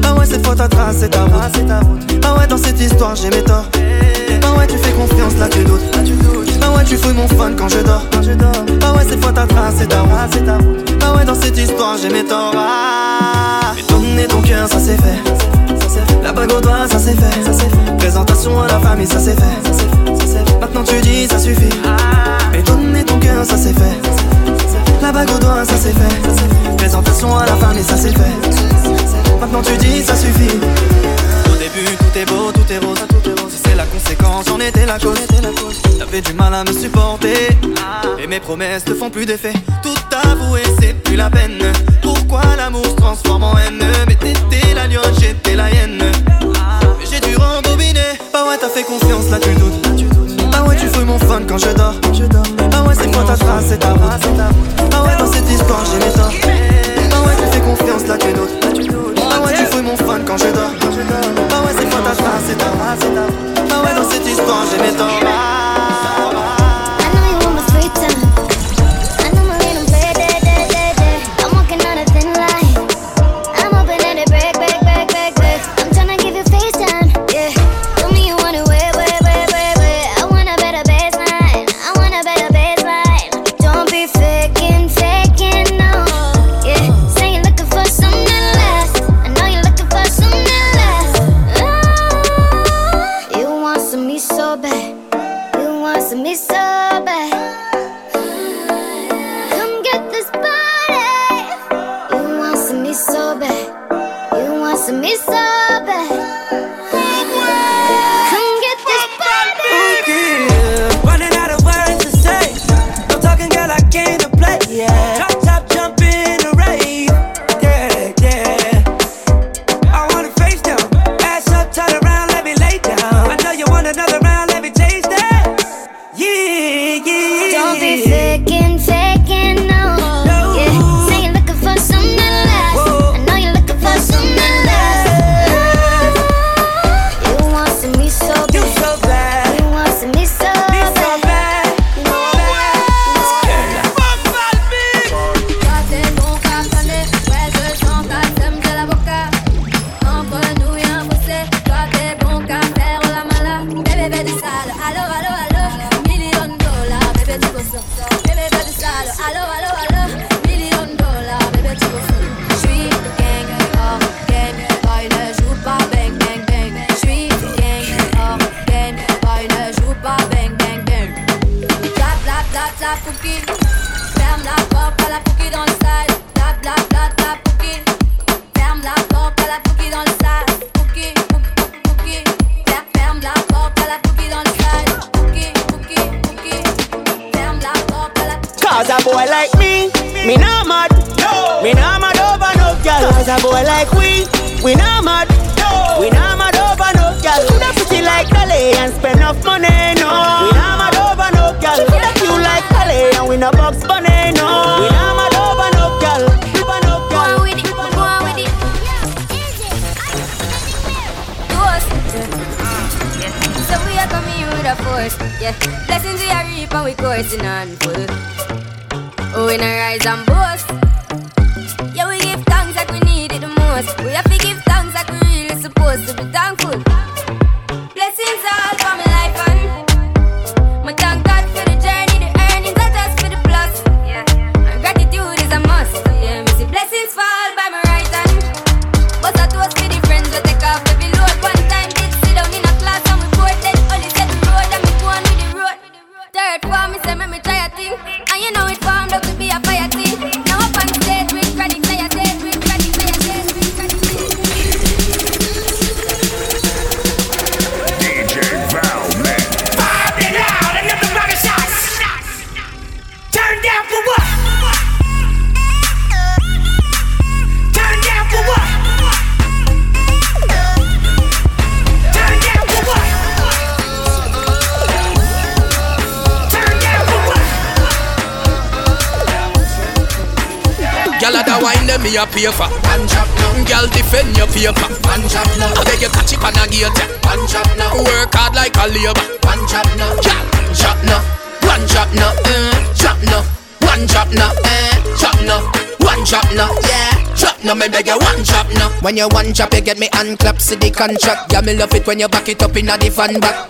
Bah ouais, cette fois ta route. Ah, ta route. Bah ouais, dans cette histoire j'ai mes torts. Bah ouais, tu fais confiance, là tu doutes. Là, tu doutes. Bah ouais, tu fouilles mon fun quand je dors. Quand. Bah ouais, cette fois ta route. Ah, ta route. Bah ouais, dans cette histoire j'ai mes torts. Ah. Ton cœur, ça c'est fait. La bague au doigt, ça c'est fait. Présentation à la famille, ça c'est fait. Maintenant tu dis ça suffit. Ah. Mais donner ton cœur, ça c'est fait. La bague au doigt, ça c'est fait. Présentation à la fin, mais ça c'est fait. Maintenant tu dis, ça suffit. Au début, tout est beau, tout est rose. Si c'est la conséquence, j'en étais la cause. T'avais du mal à me supporter. Et mes promesses ne font plus d'effet. Tout avoué, c'est plus la peine. Pourquoi l'amour se transforme en haine? Mais t'étais la lionne, j'étais la hyène. Mais j'ai dû rembobiner. Bah ouais, t'as fait confiance, là tu doutes. Ah ouais, tu fouilles mon fun quand je dors. Ah ouais, c'est quoi ta trace, c'est ta route. Ah ouais, dans cette histoire, j'ai les torts. Ah ouais, tu fais confiance, là tu doutes. Ah ouais, tu fouilles mon fun quand je dors. Ah ouais, c'est quoi ta trace, c'est ta route. Ah ouais, dans cette histoire, j'ai les torts. When you one chop, you get me hand clap, see the contract. Yeah, me love it when you back it up in a the back.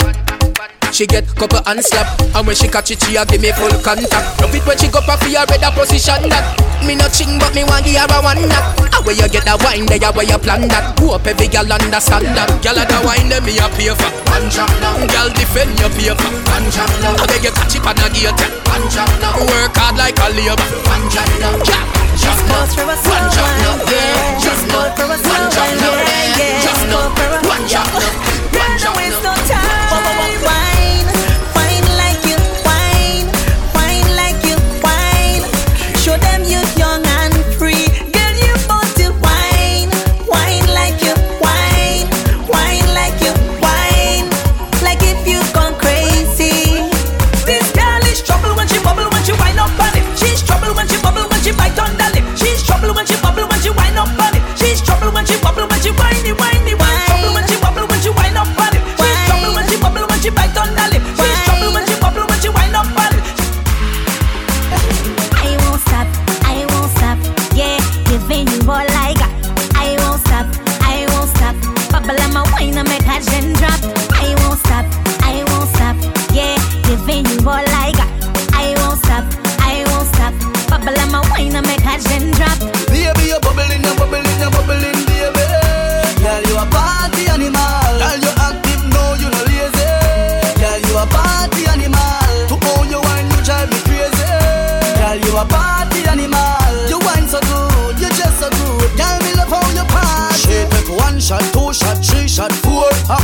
She get couple hand slap And when she catch it, she a give me full contact. Love it when she go up for your better position that. Me no ching but me want give her a one knock And ah, where you get that wine there, where you plan that? Hope every girl understand that? Girl a wine there, me a pay for. One up now Girl defend your paper Punch up now I beg you catch it on a gate Punch up now Work hard like a labor. One up now Yeah just now, one chop now, yeah. Just now, one chop now, yeah. Just now, one chop now, one chop now.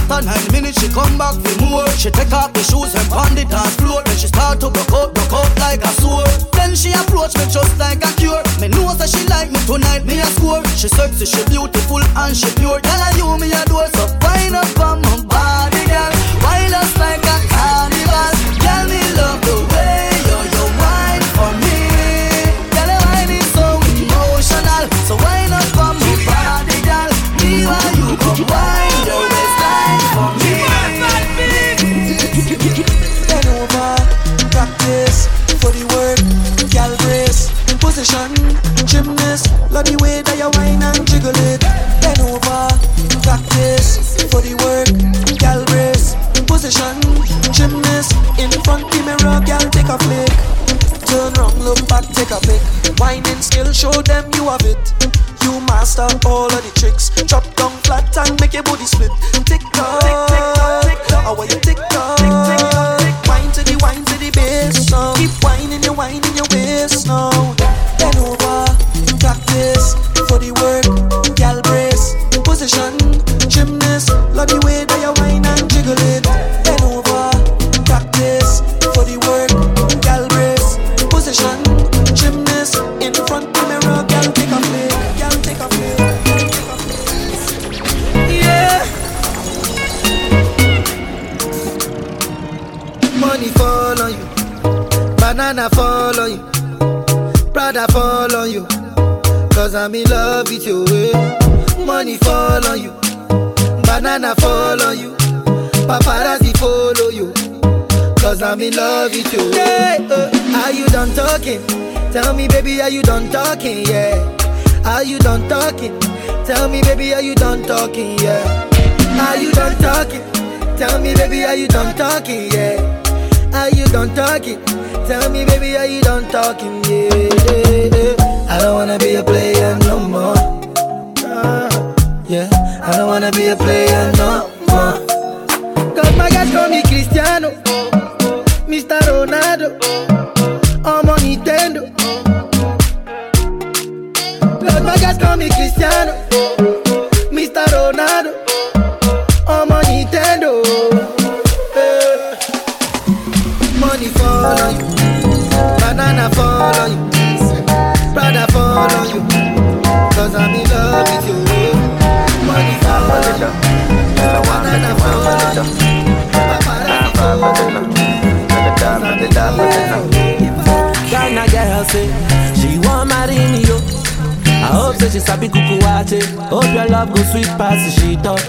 After nine minutes, she come back for more. She take off the shoes and pound it on floor. Then she start to broke out, broke out like a sword. Then she approach me just like a cure. Me know that she like me tonight, me a score. She sexy, she beautiful and she pure. Girl, I you me a do so wind up on my body, girl. Wind us like a position, gymnast, love the way that you whine and jiggle it. Bend over, practice for the work, gal brace, position, gymnast, in front the mirror, gal take a flick. Turn round, look back, take a pic. Whining skill, show them you have it. You master all of the tricks. Drop down flat and make your body split. Tick tock, tick tock, tick tock. How you tick tock, tick tick tock, tick. To the wine to the bass now. Keep whining your wine in your waist now. Bend over, practice for the work. Gal brace, position, gymnast. Love the way banana fall on you, Prada fall on you. Cause I'm in love with you. eh. Money fall on you, banana fall on you, paparazzi follow you. Cause I'm in love with you. Yeah, uh, are you done talking? Tell me, baby, are you done talking? Yeah. Are you done talking? Tell me, baby, are you done talking? Yeah. Are you done talking? Tell me, baby, are you done talking? Yeah. Are you done talking? Tell me, baby, are you done talking? Yeah. I don't wanna be a player no more. Yeah, I don't wanna be a player no more. Cause my guys call me Cristiano, Mr. Ronaldo, I'm on Nintendo. Cause my guys call me Cristiano, Mr. Ronaldo, I'm Nintendo. Eh. Money on you, fall on you. Cause I'm in love with you. Money fall on you, banana fall on you. Ghana girl say she want marry me yo. I hope say she sabi kuku wache. Hope your love go sweet past the sheet up.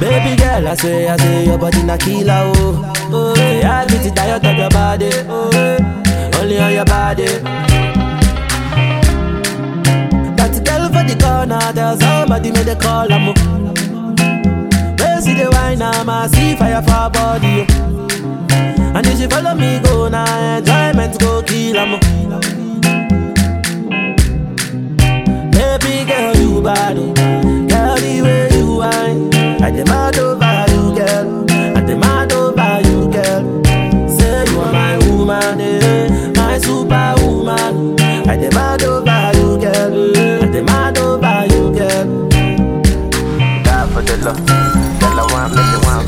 Baby girl, I say, I say your body na killer oh. Oh, yeah, I beat it diet of your body. Oh, only on your body. The corner, tell somebody make the call I'm Where see the wine, I'm a see fire for body. And if she follow me go now, enjoyment go kill am. Baby girl, you bad, oh. girl the way you whine.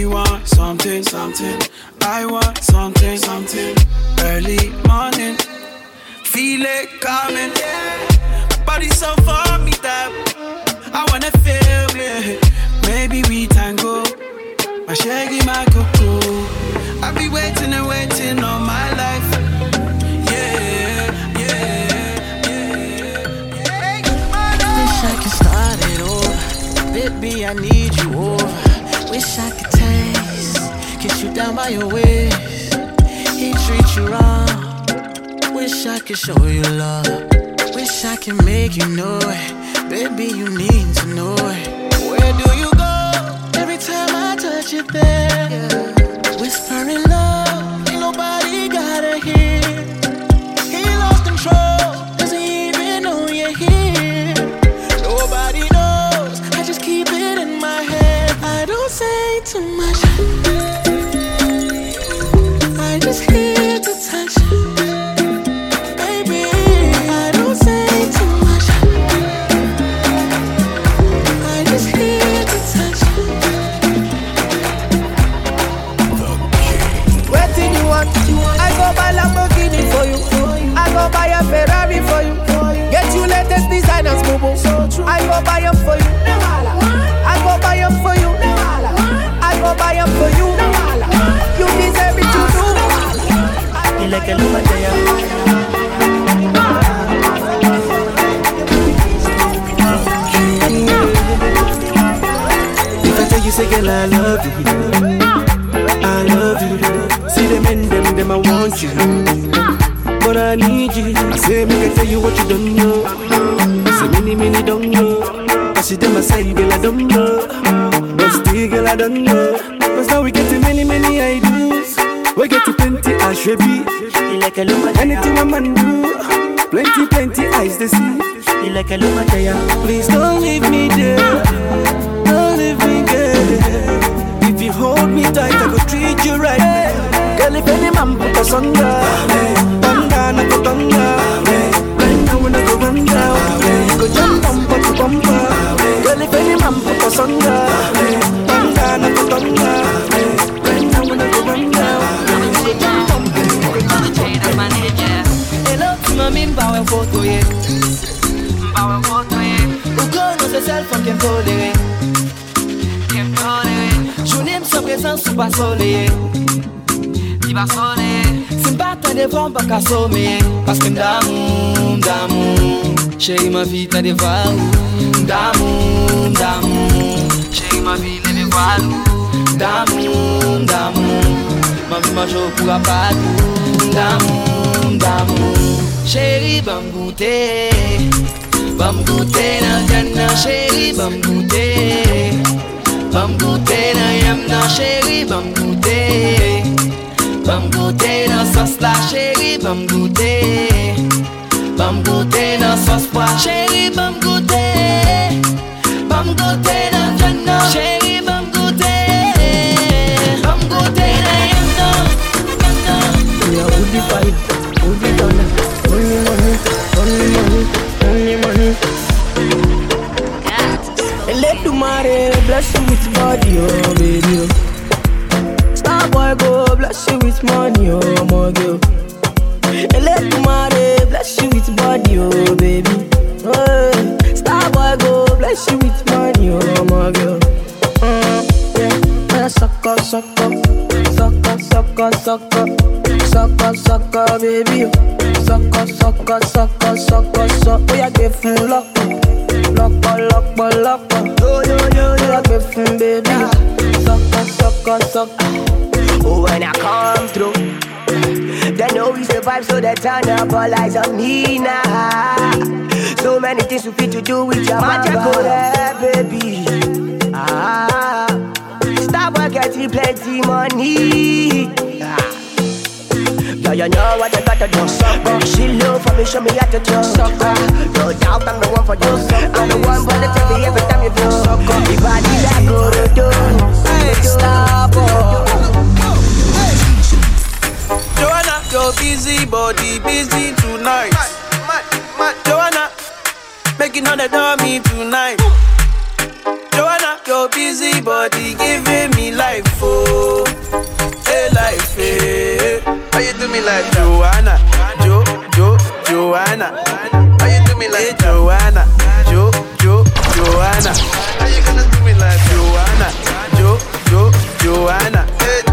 She want something, something. I want something, something. Early morning. Feel it coming. Body so for me that I wanna feel it. Maybe we tango. My shaggy, my cocoa. I be waiting and waiting all my life. Yeah, yeah, yeah. Wish I could start it over. Baby, I need you over. Wish I could kiss you down by your waist. He treat you wrong. Wish I could show you love. Wish I could make you know it. Baby, you need to know it. Where do you go? Every time I touch you there. Whispering love, Dile que lo vaya If I tell you, say, girl, I love you. I love you. See them in them, them, I want you. But I need you. I say, make I tell you what you don't know. Say, many, many don't know. I see them, I say, girl, I don't know. But still, girl, I don't know. Cause now we getting many, many ideas. We get to plenty ash baby. like a luma Anything a man do, plenty plenty eyes to see. You like a luma there. Please don't leave me there. Don't leave me there. If you hold me tight, I go treat you right. Girl, if any man put us under, kolere Jounen mse prezans sou pa soleye Se mpa tan devan pa someye Paske mdamou, mdamou Cheri ma vi tan deva Mdamou, mdamou Cheri ma vi tan deva Mdamou, mdamou Ma vi ma jo pou apatou Mdamou, mdamou Cheri bam goute Bam goute nan jan nan chéri, bam goute. Bam goute nan yam nan chéri, bam goute. Bam goute nan sos la chéri, bam goute. Bam goute nan sos pa chéri, bam goute. Bam goute nan jan nan chéri, bam goute. Bam goute nan yam nan Oya, ou di fay, ou di donan let bless you with body, oh baby. oh. Star boy go bless you with money, oh my girl. Let money bless you with body, oh baby. Oh, star boy go bless you with money, oh my girl. Mm, yeah, yeah, sucker, sucker, sucker, sucker, sucker, sucker, sucker, baby. Sucker, sucker, sucker, sucker, sucker. Oh, yeah, give him luck, give him baby. Sucker, sucker, sucker. Oh, when I come through, they know we survive, so they turn up all eyes on me now. So many things we fit to do with your magic, yeah, baby. Ah, stop getting plenty money. Ah. Yeah, you know what I gotta do, sucker. She love for me, show me how to do, sucker. No doubt I'm the one for you, I'm the one for the TV every time you do, sucker. The body like go to do, hey, stop, oh. Joanna, your busy body busy tonight. Joanna, making all the dummy tonight. Joanna, your busy body giving me life, oh, hey life, hey. Me like Joanna, Jo, Jo, Joanna? How you do me like Joanna, Jo, Jo, Joanna? How you gonna do me like Joanna, Jo, Jo, Joanna? Hey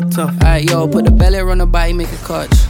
tough. Alright, yo, put the belly on the body, make a catch.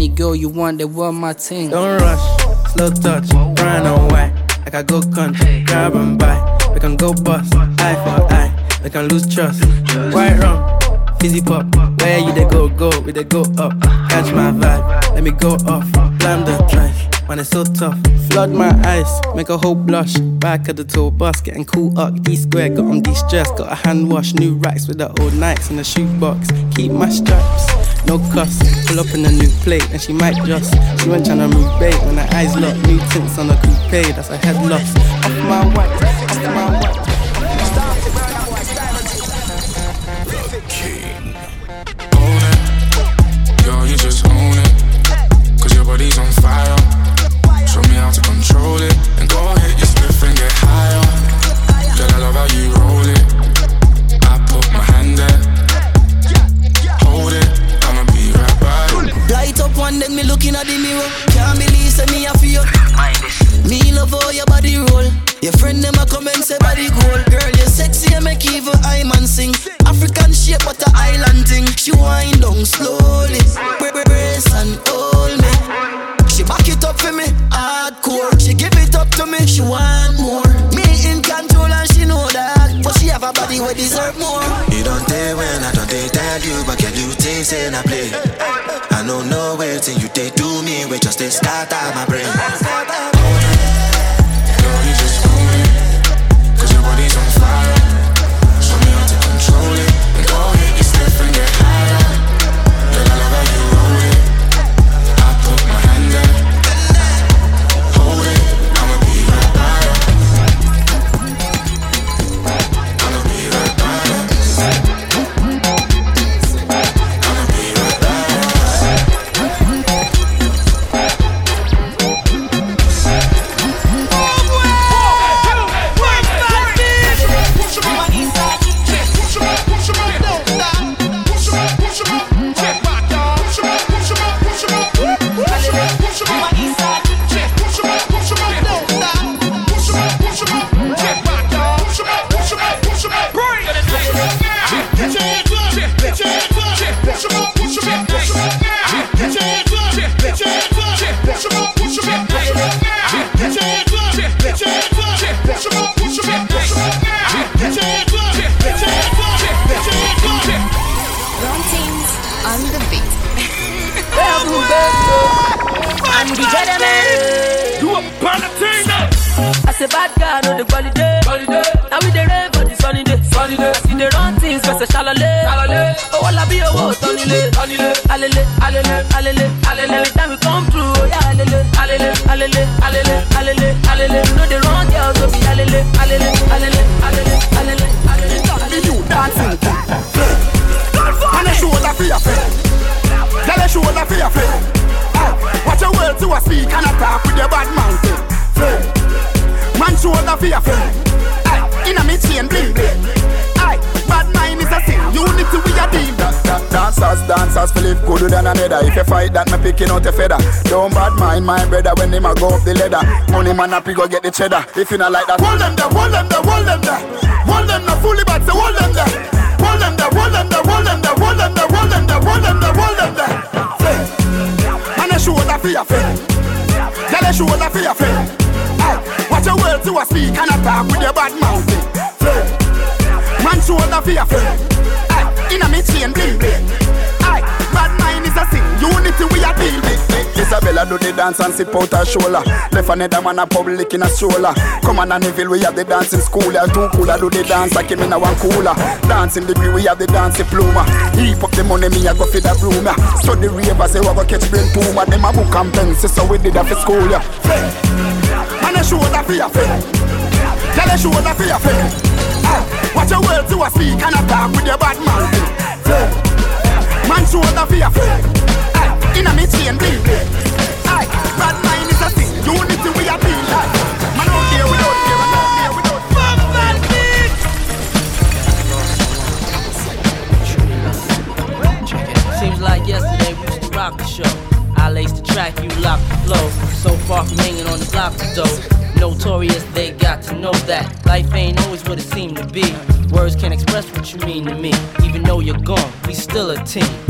Any girl you want, they want my ting. Don't rush, slow touch, brown and white. I go country, grab and buy. We can go bust, eye for eye. We can lose trust. White rum, fizzy pop. Where you they go, go, we they go up. Catch my vibe, let me go off. Blam the trash, man, it's so tough. Flood my eyes, make a whole blush. Back of the tour bus, getting cool up. D square, got on de stress. Got a hand wash, new racks with the old nights in the shoebox. Keep my straps, no cuss. Pull up in a new plate, and she might just. She went tryna move bait when her eyes locked. New tints on a coupe, that's a head loss. Off my white, off my white. Slowly, Bra- bra- brace and hold me. She back it up for me, hardcore. She give it up to me, she want more. Me in control and she know that, but she have a body we deserve more. You don't dare when I don't dare tell you, but can you things in a play? I don't know no way till you dare do me, we just they start out my brain. Good. If you fight that, me picking out a feather. Don't bad mind my brother when him a go up the ladder. Money man he go get the cheddar. If you not like that, Hold them there, hold them there, hold them there Hold them there, fully back, say hold them there Hold them there, hold them there, hold them there Hold them there, hold them there, hold them there, hold them there Friend And a shoulder for your friend Tell a Watch your words to a speak and a talk with your bad mouth Friend Man shoulder for your friend Aye, Inna me chain bling bling Unity we a deal with. Isabella do the dance and sip out her shoulder. Left another man a public in a stroller. Come on and Neville, we have the dancing school. Yeah, two cooler do the dance, I came in a one cooler. Dancing degree, we have the dancing pluma. Heap up the money, me I go for the broom. Yeah. Study rave, I say we go catch brain tumor. Them a book and pen, so we did that for school. Yeah. Man, I show that for your. Tell a show that for your friend. Ah, Watch your words you a speak and a talk with your bad man. Man, show that for your. Ah, Inna me chain. Aye, bad mind is a sin. Unity we a deal like. Man, out there without fear, man, out there without fear. Seems like yesterday we used to rock the show. I laced the track, you locked the flow. So far from hanging on the block though. Notorious, they got to know that life ain't always what it seemed to be. Words can't express what you mean to me. Even though you're gone, we still a team.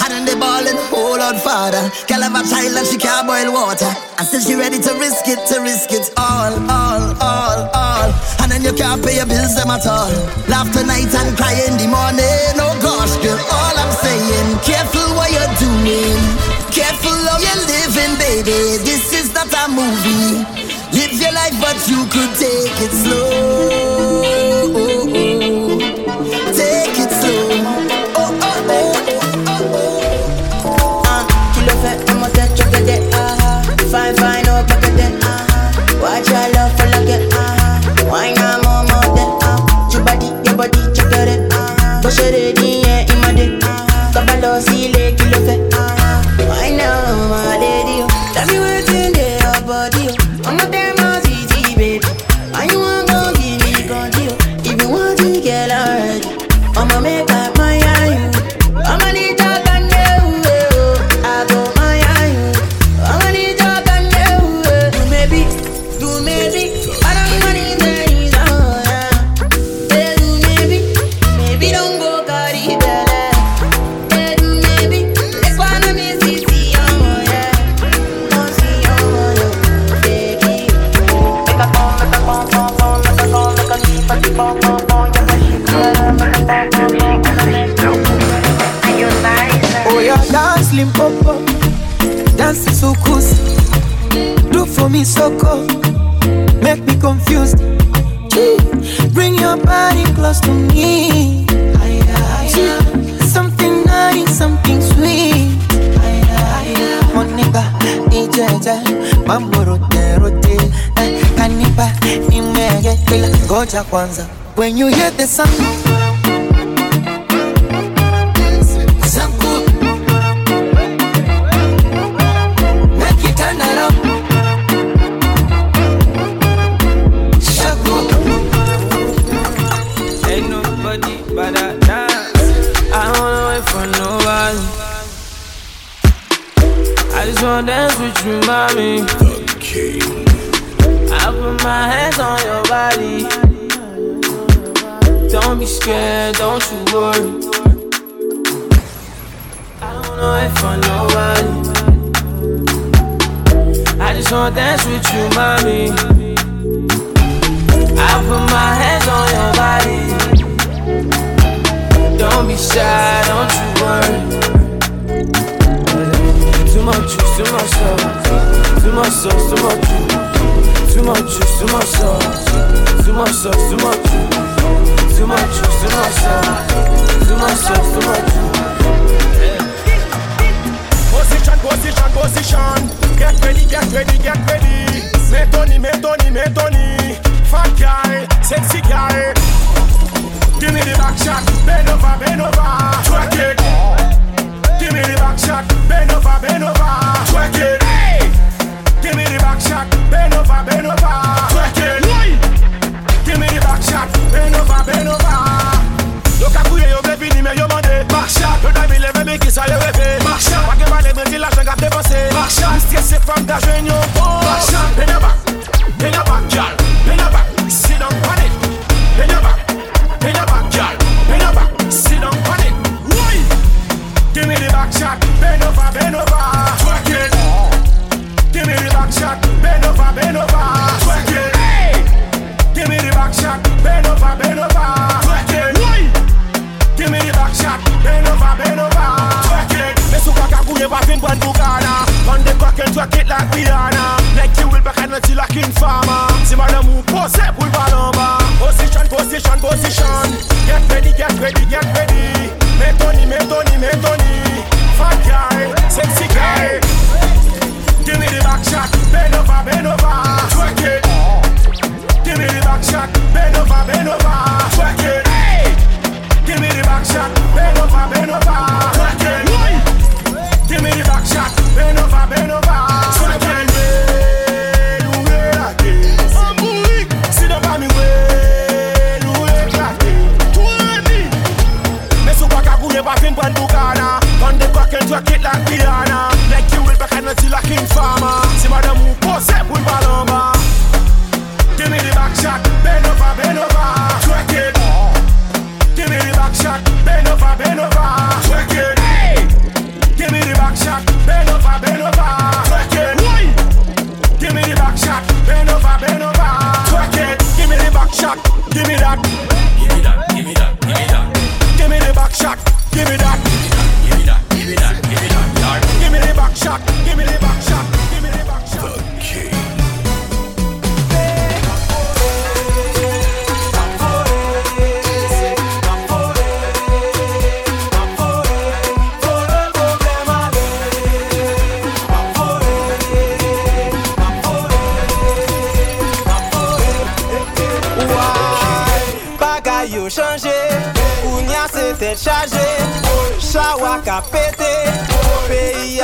Hand on the ball and hold on father. Girl have a child and she can't boil water. And still she ready to risk it, to risk it. All, all, all, all. And then you can't pay your bills them at all. Laugh tonight and cry in the morning. Oh gosh girl, all I'm saying Careful what you're doing. Careful how you're living baby. This is not a movie. Live your life but you could take it slow ngoja kwanza. When you hear the sound.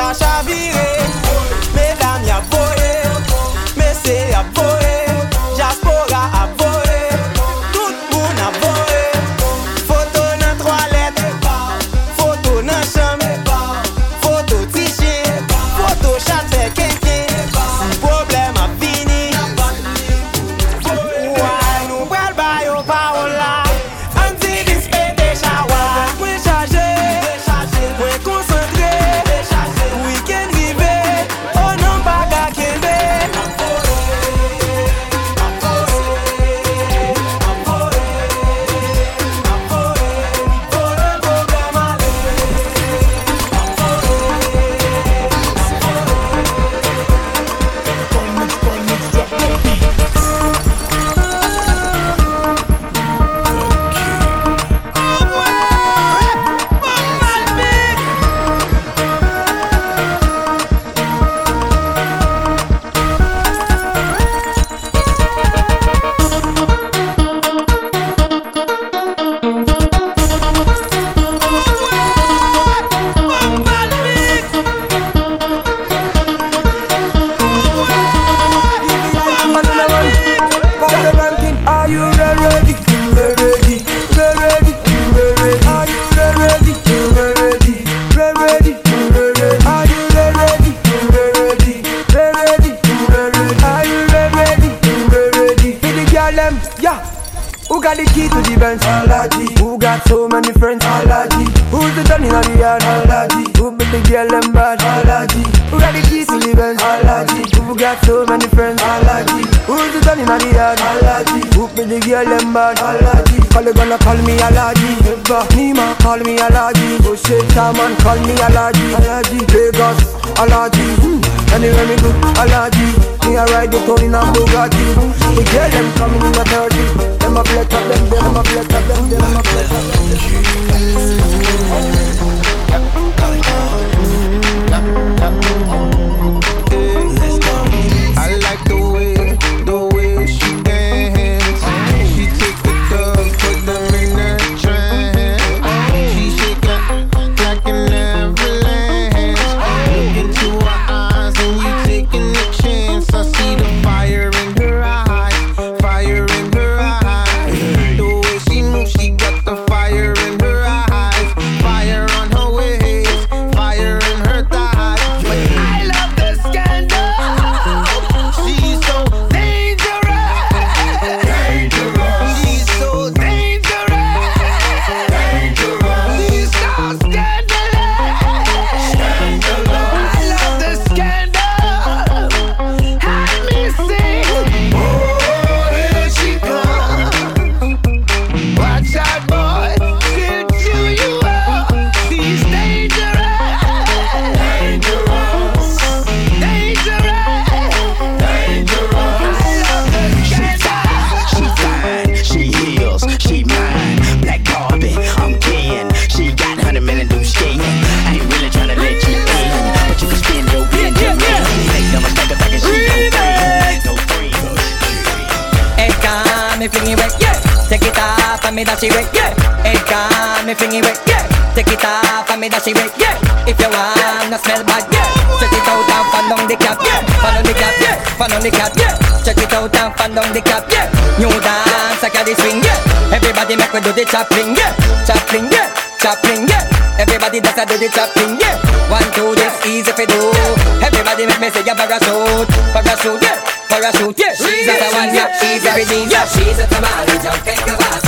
nossa vida. man call me allergy, allergy. Vegas, allergy. Mm. Anywhere me go, allergy. Me a ride the town in a Bugatti. The girl them coming in a 30. Them a flex up, them them a flex the chopping, yeah, chopping, yeah, chopping, yeah. Everybody does do the chopping, yeah. One, two, this easy for do. Everybody make me say yeah, parachute, parachute, yeah, parachute, yeah. She's a one, yeah, she's a redeemer, she's a tamale, jumping,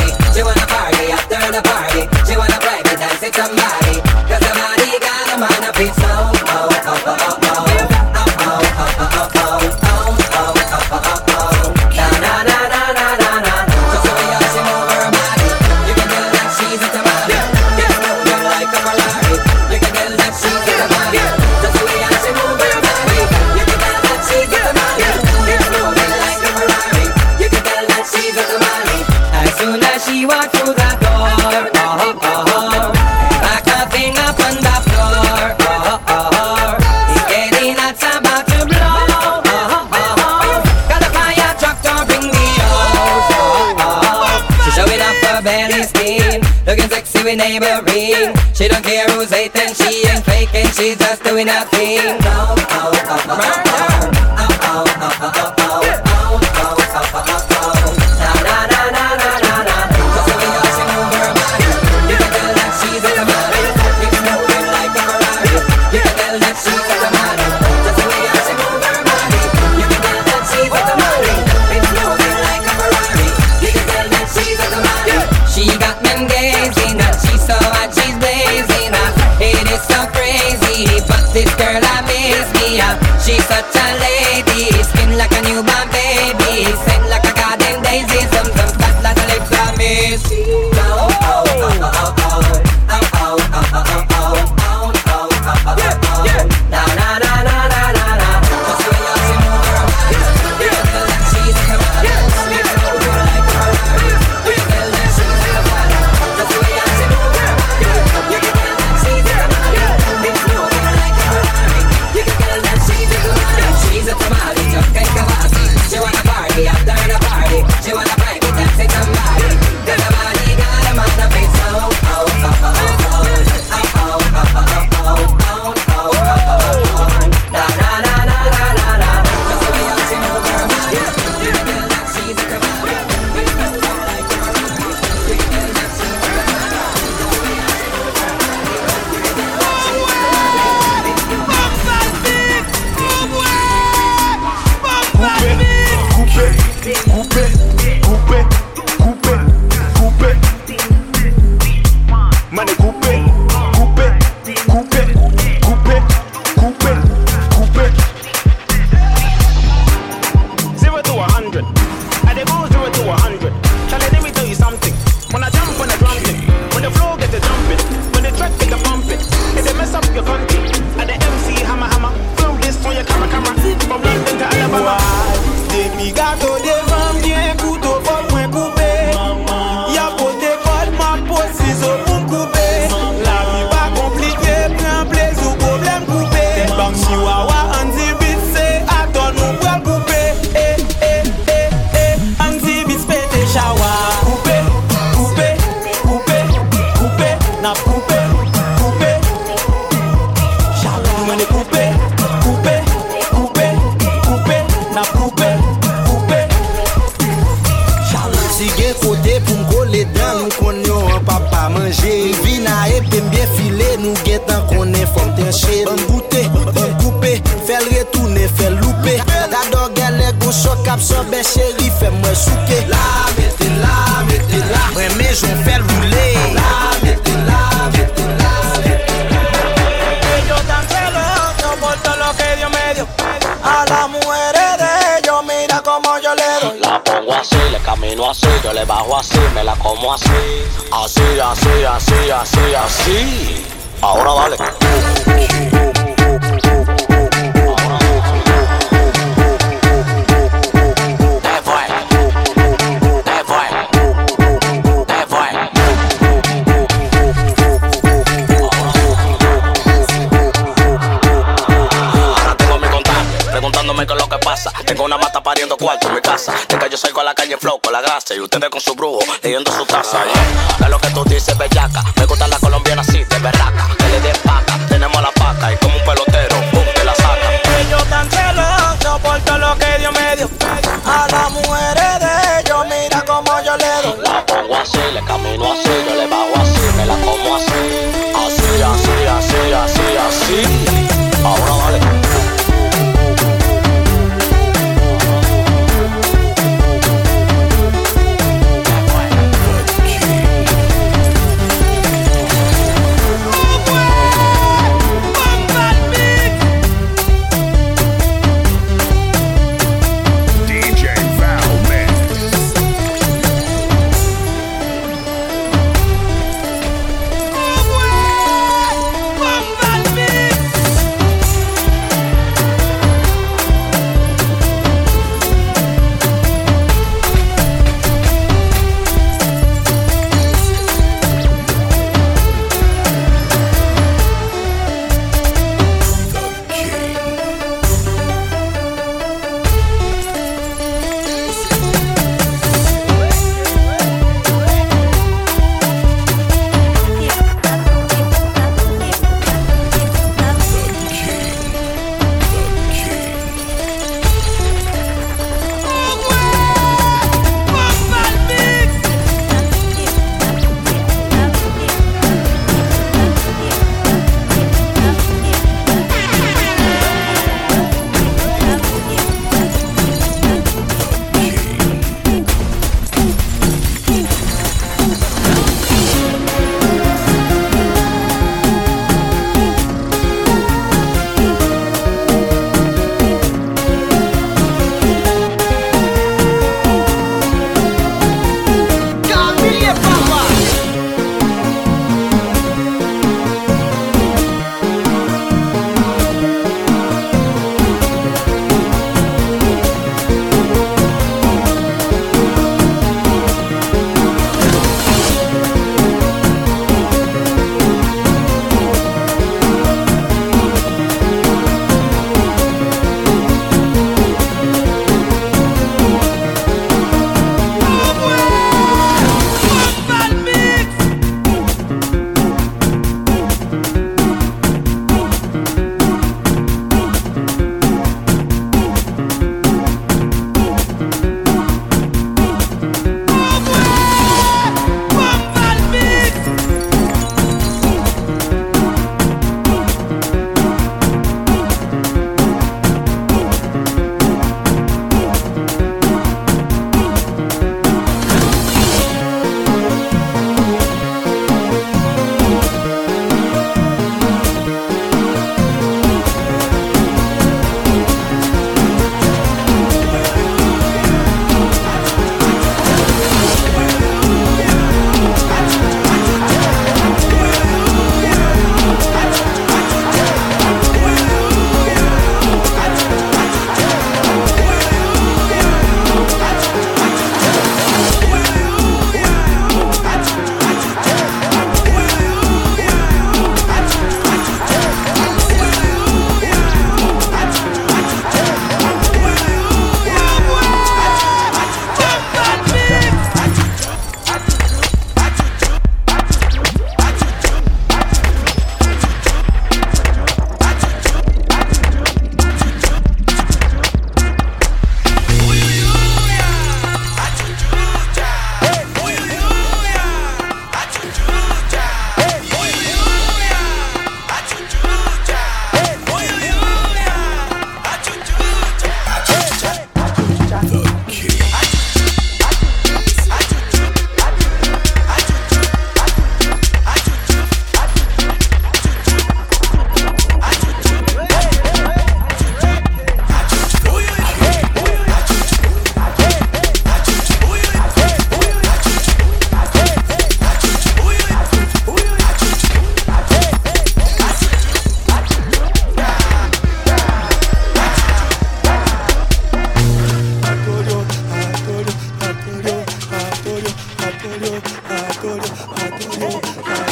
just doing nothing.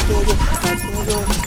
動を活動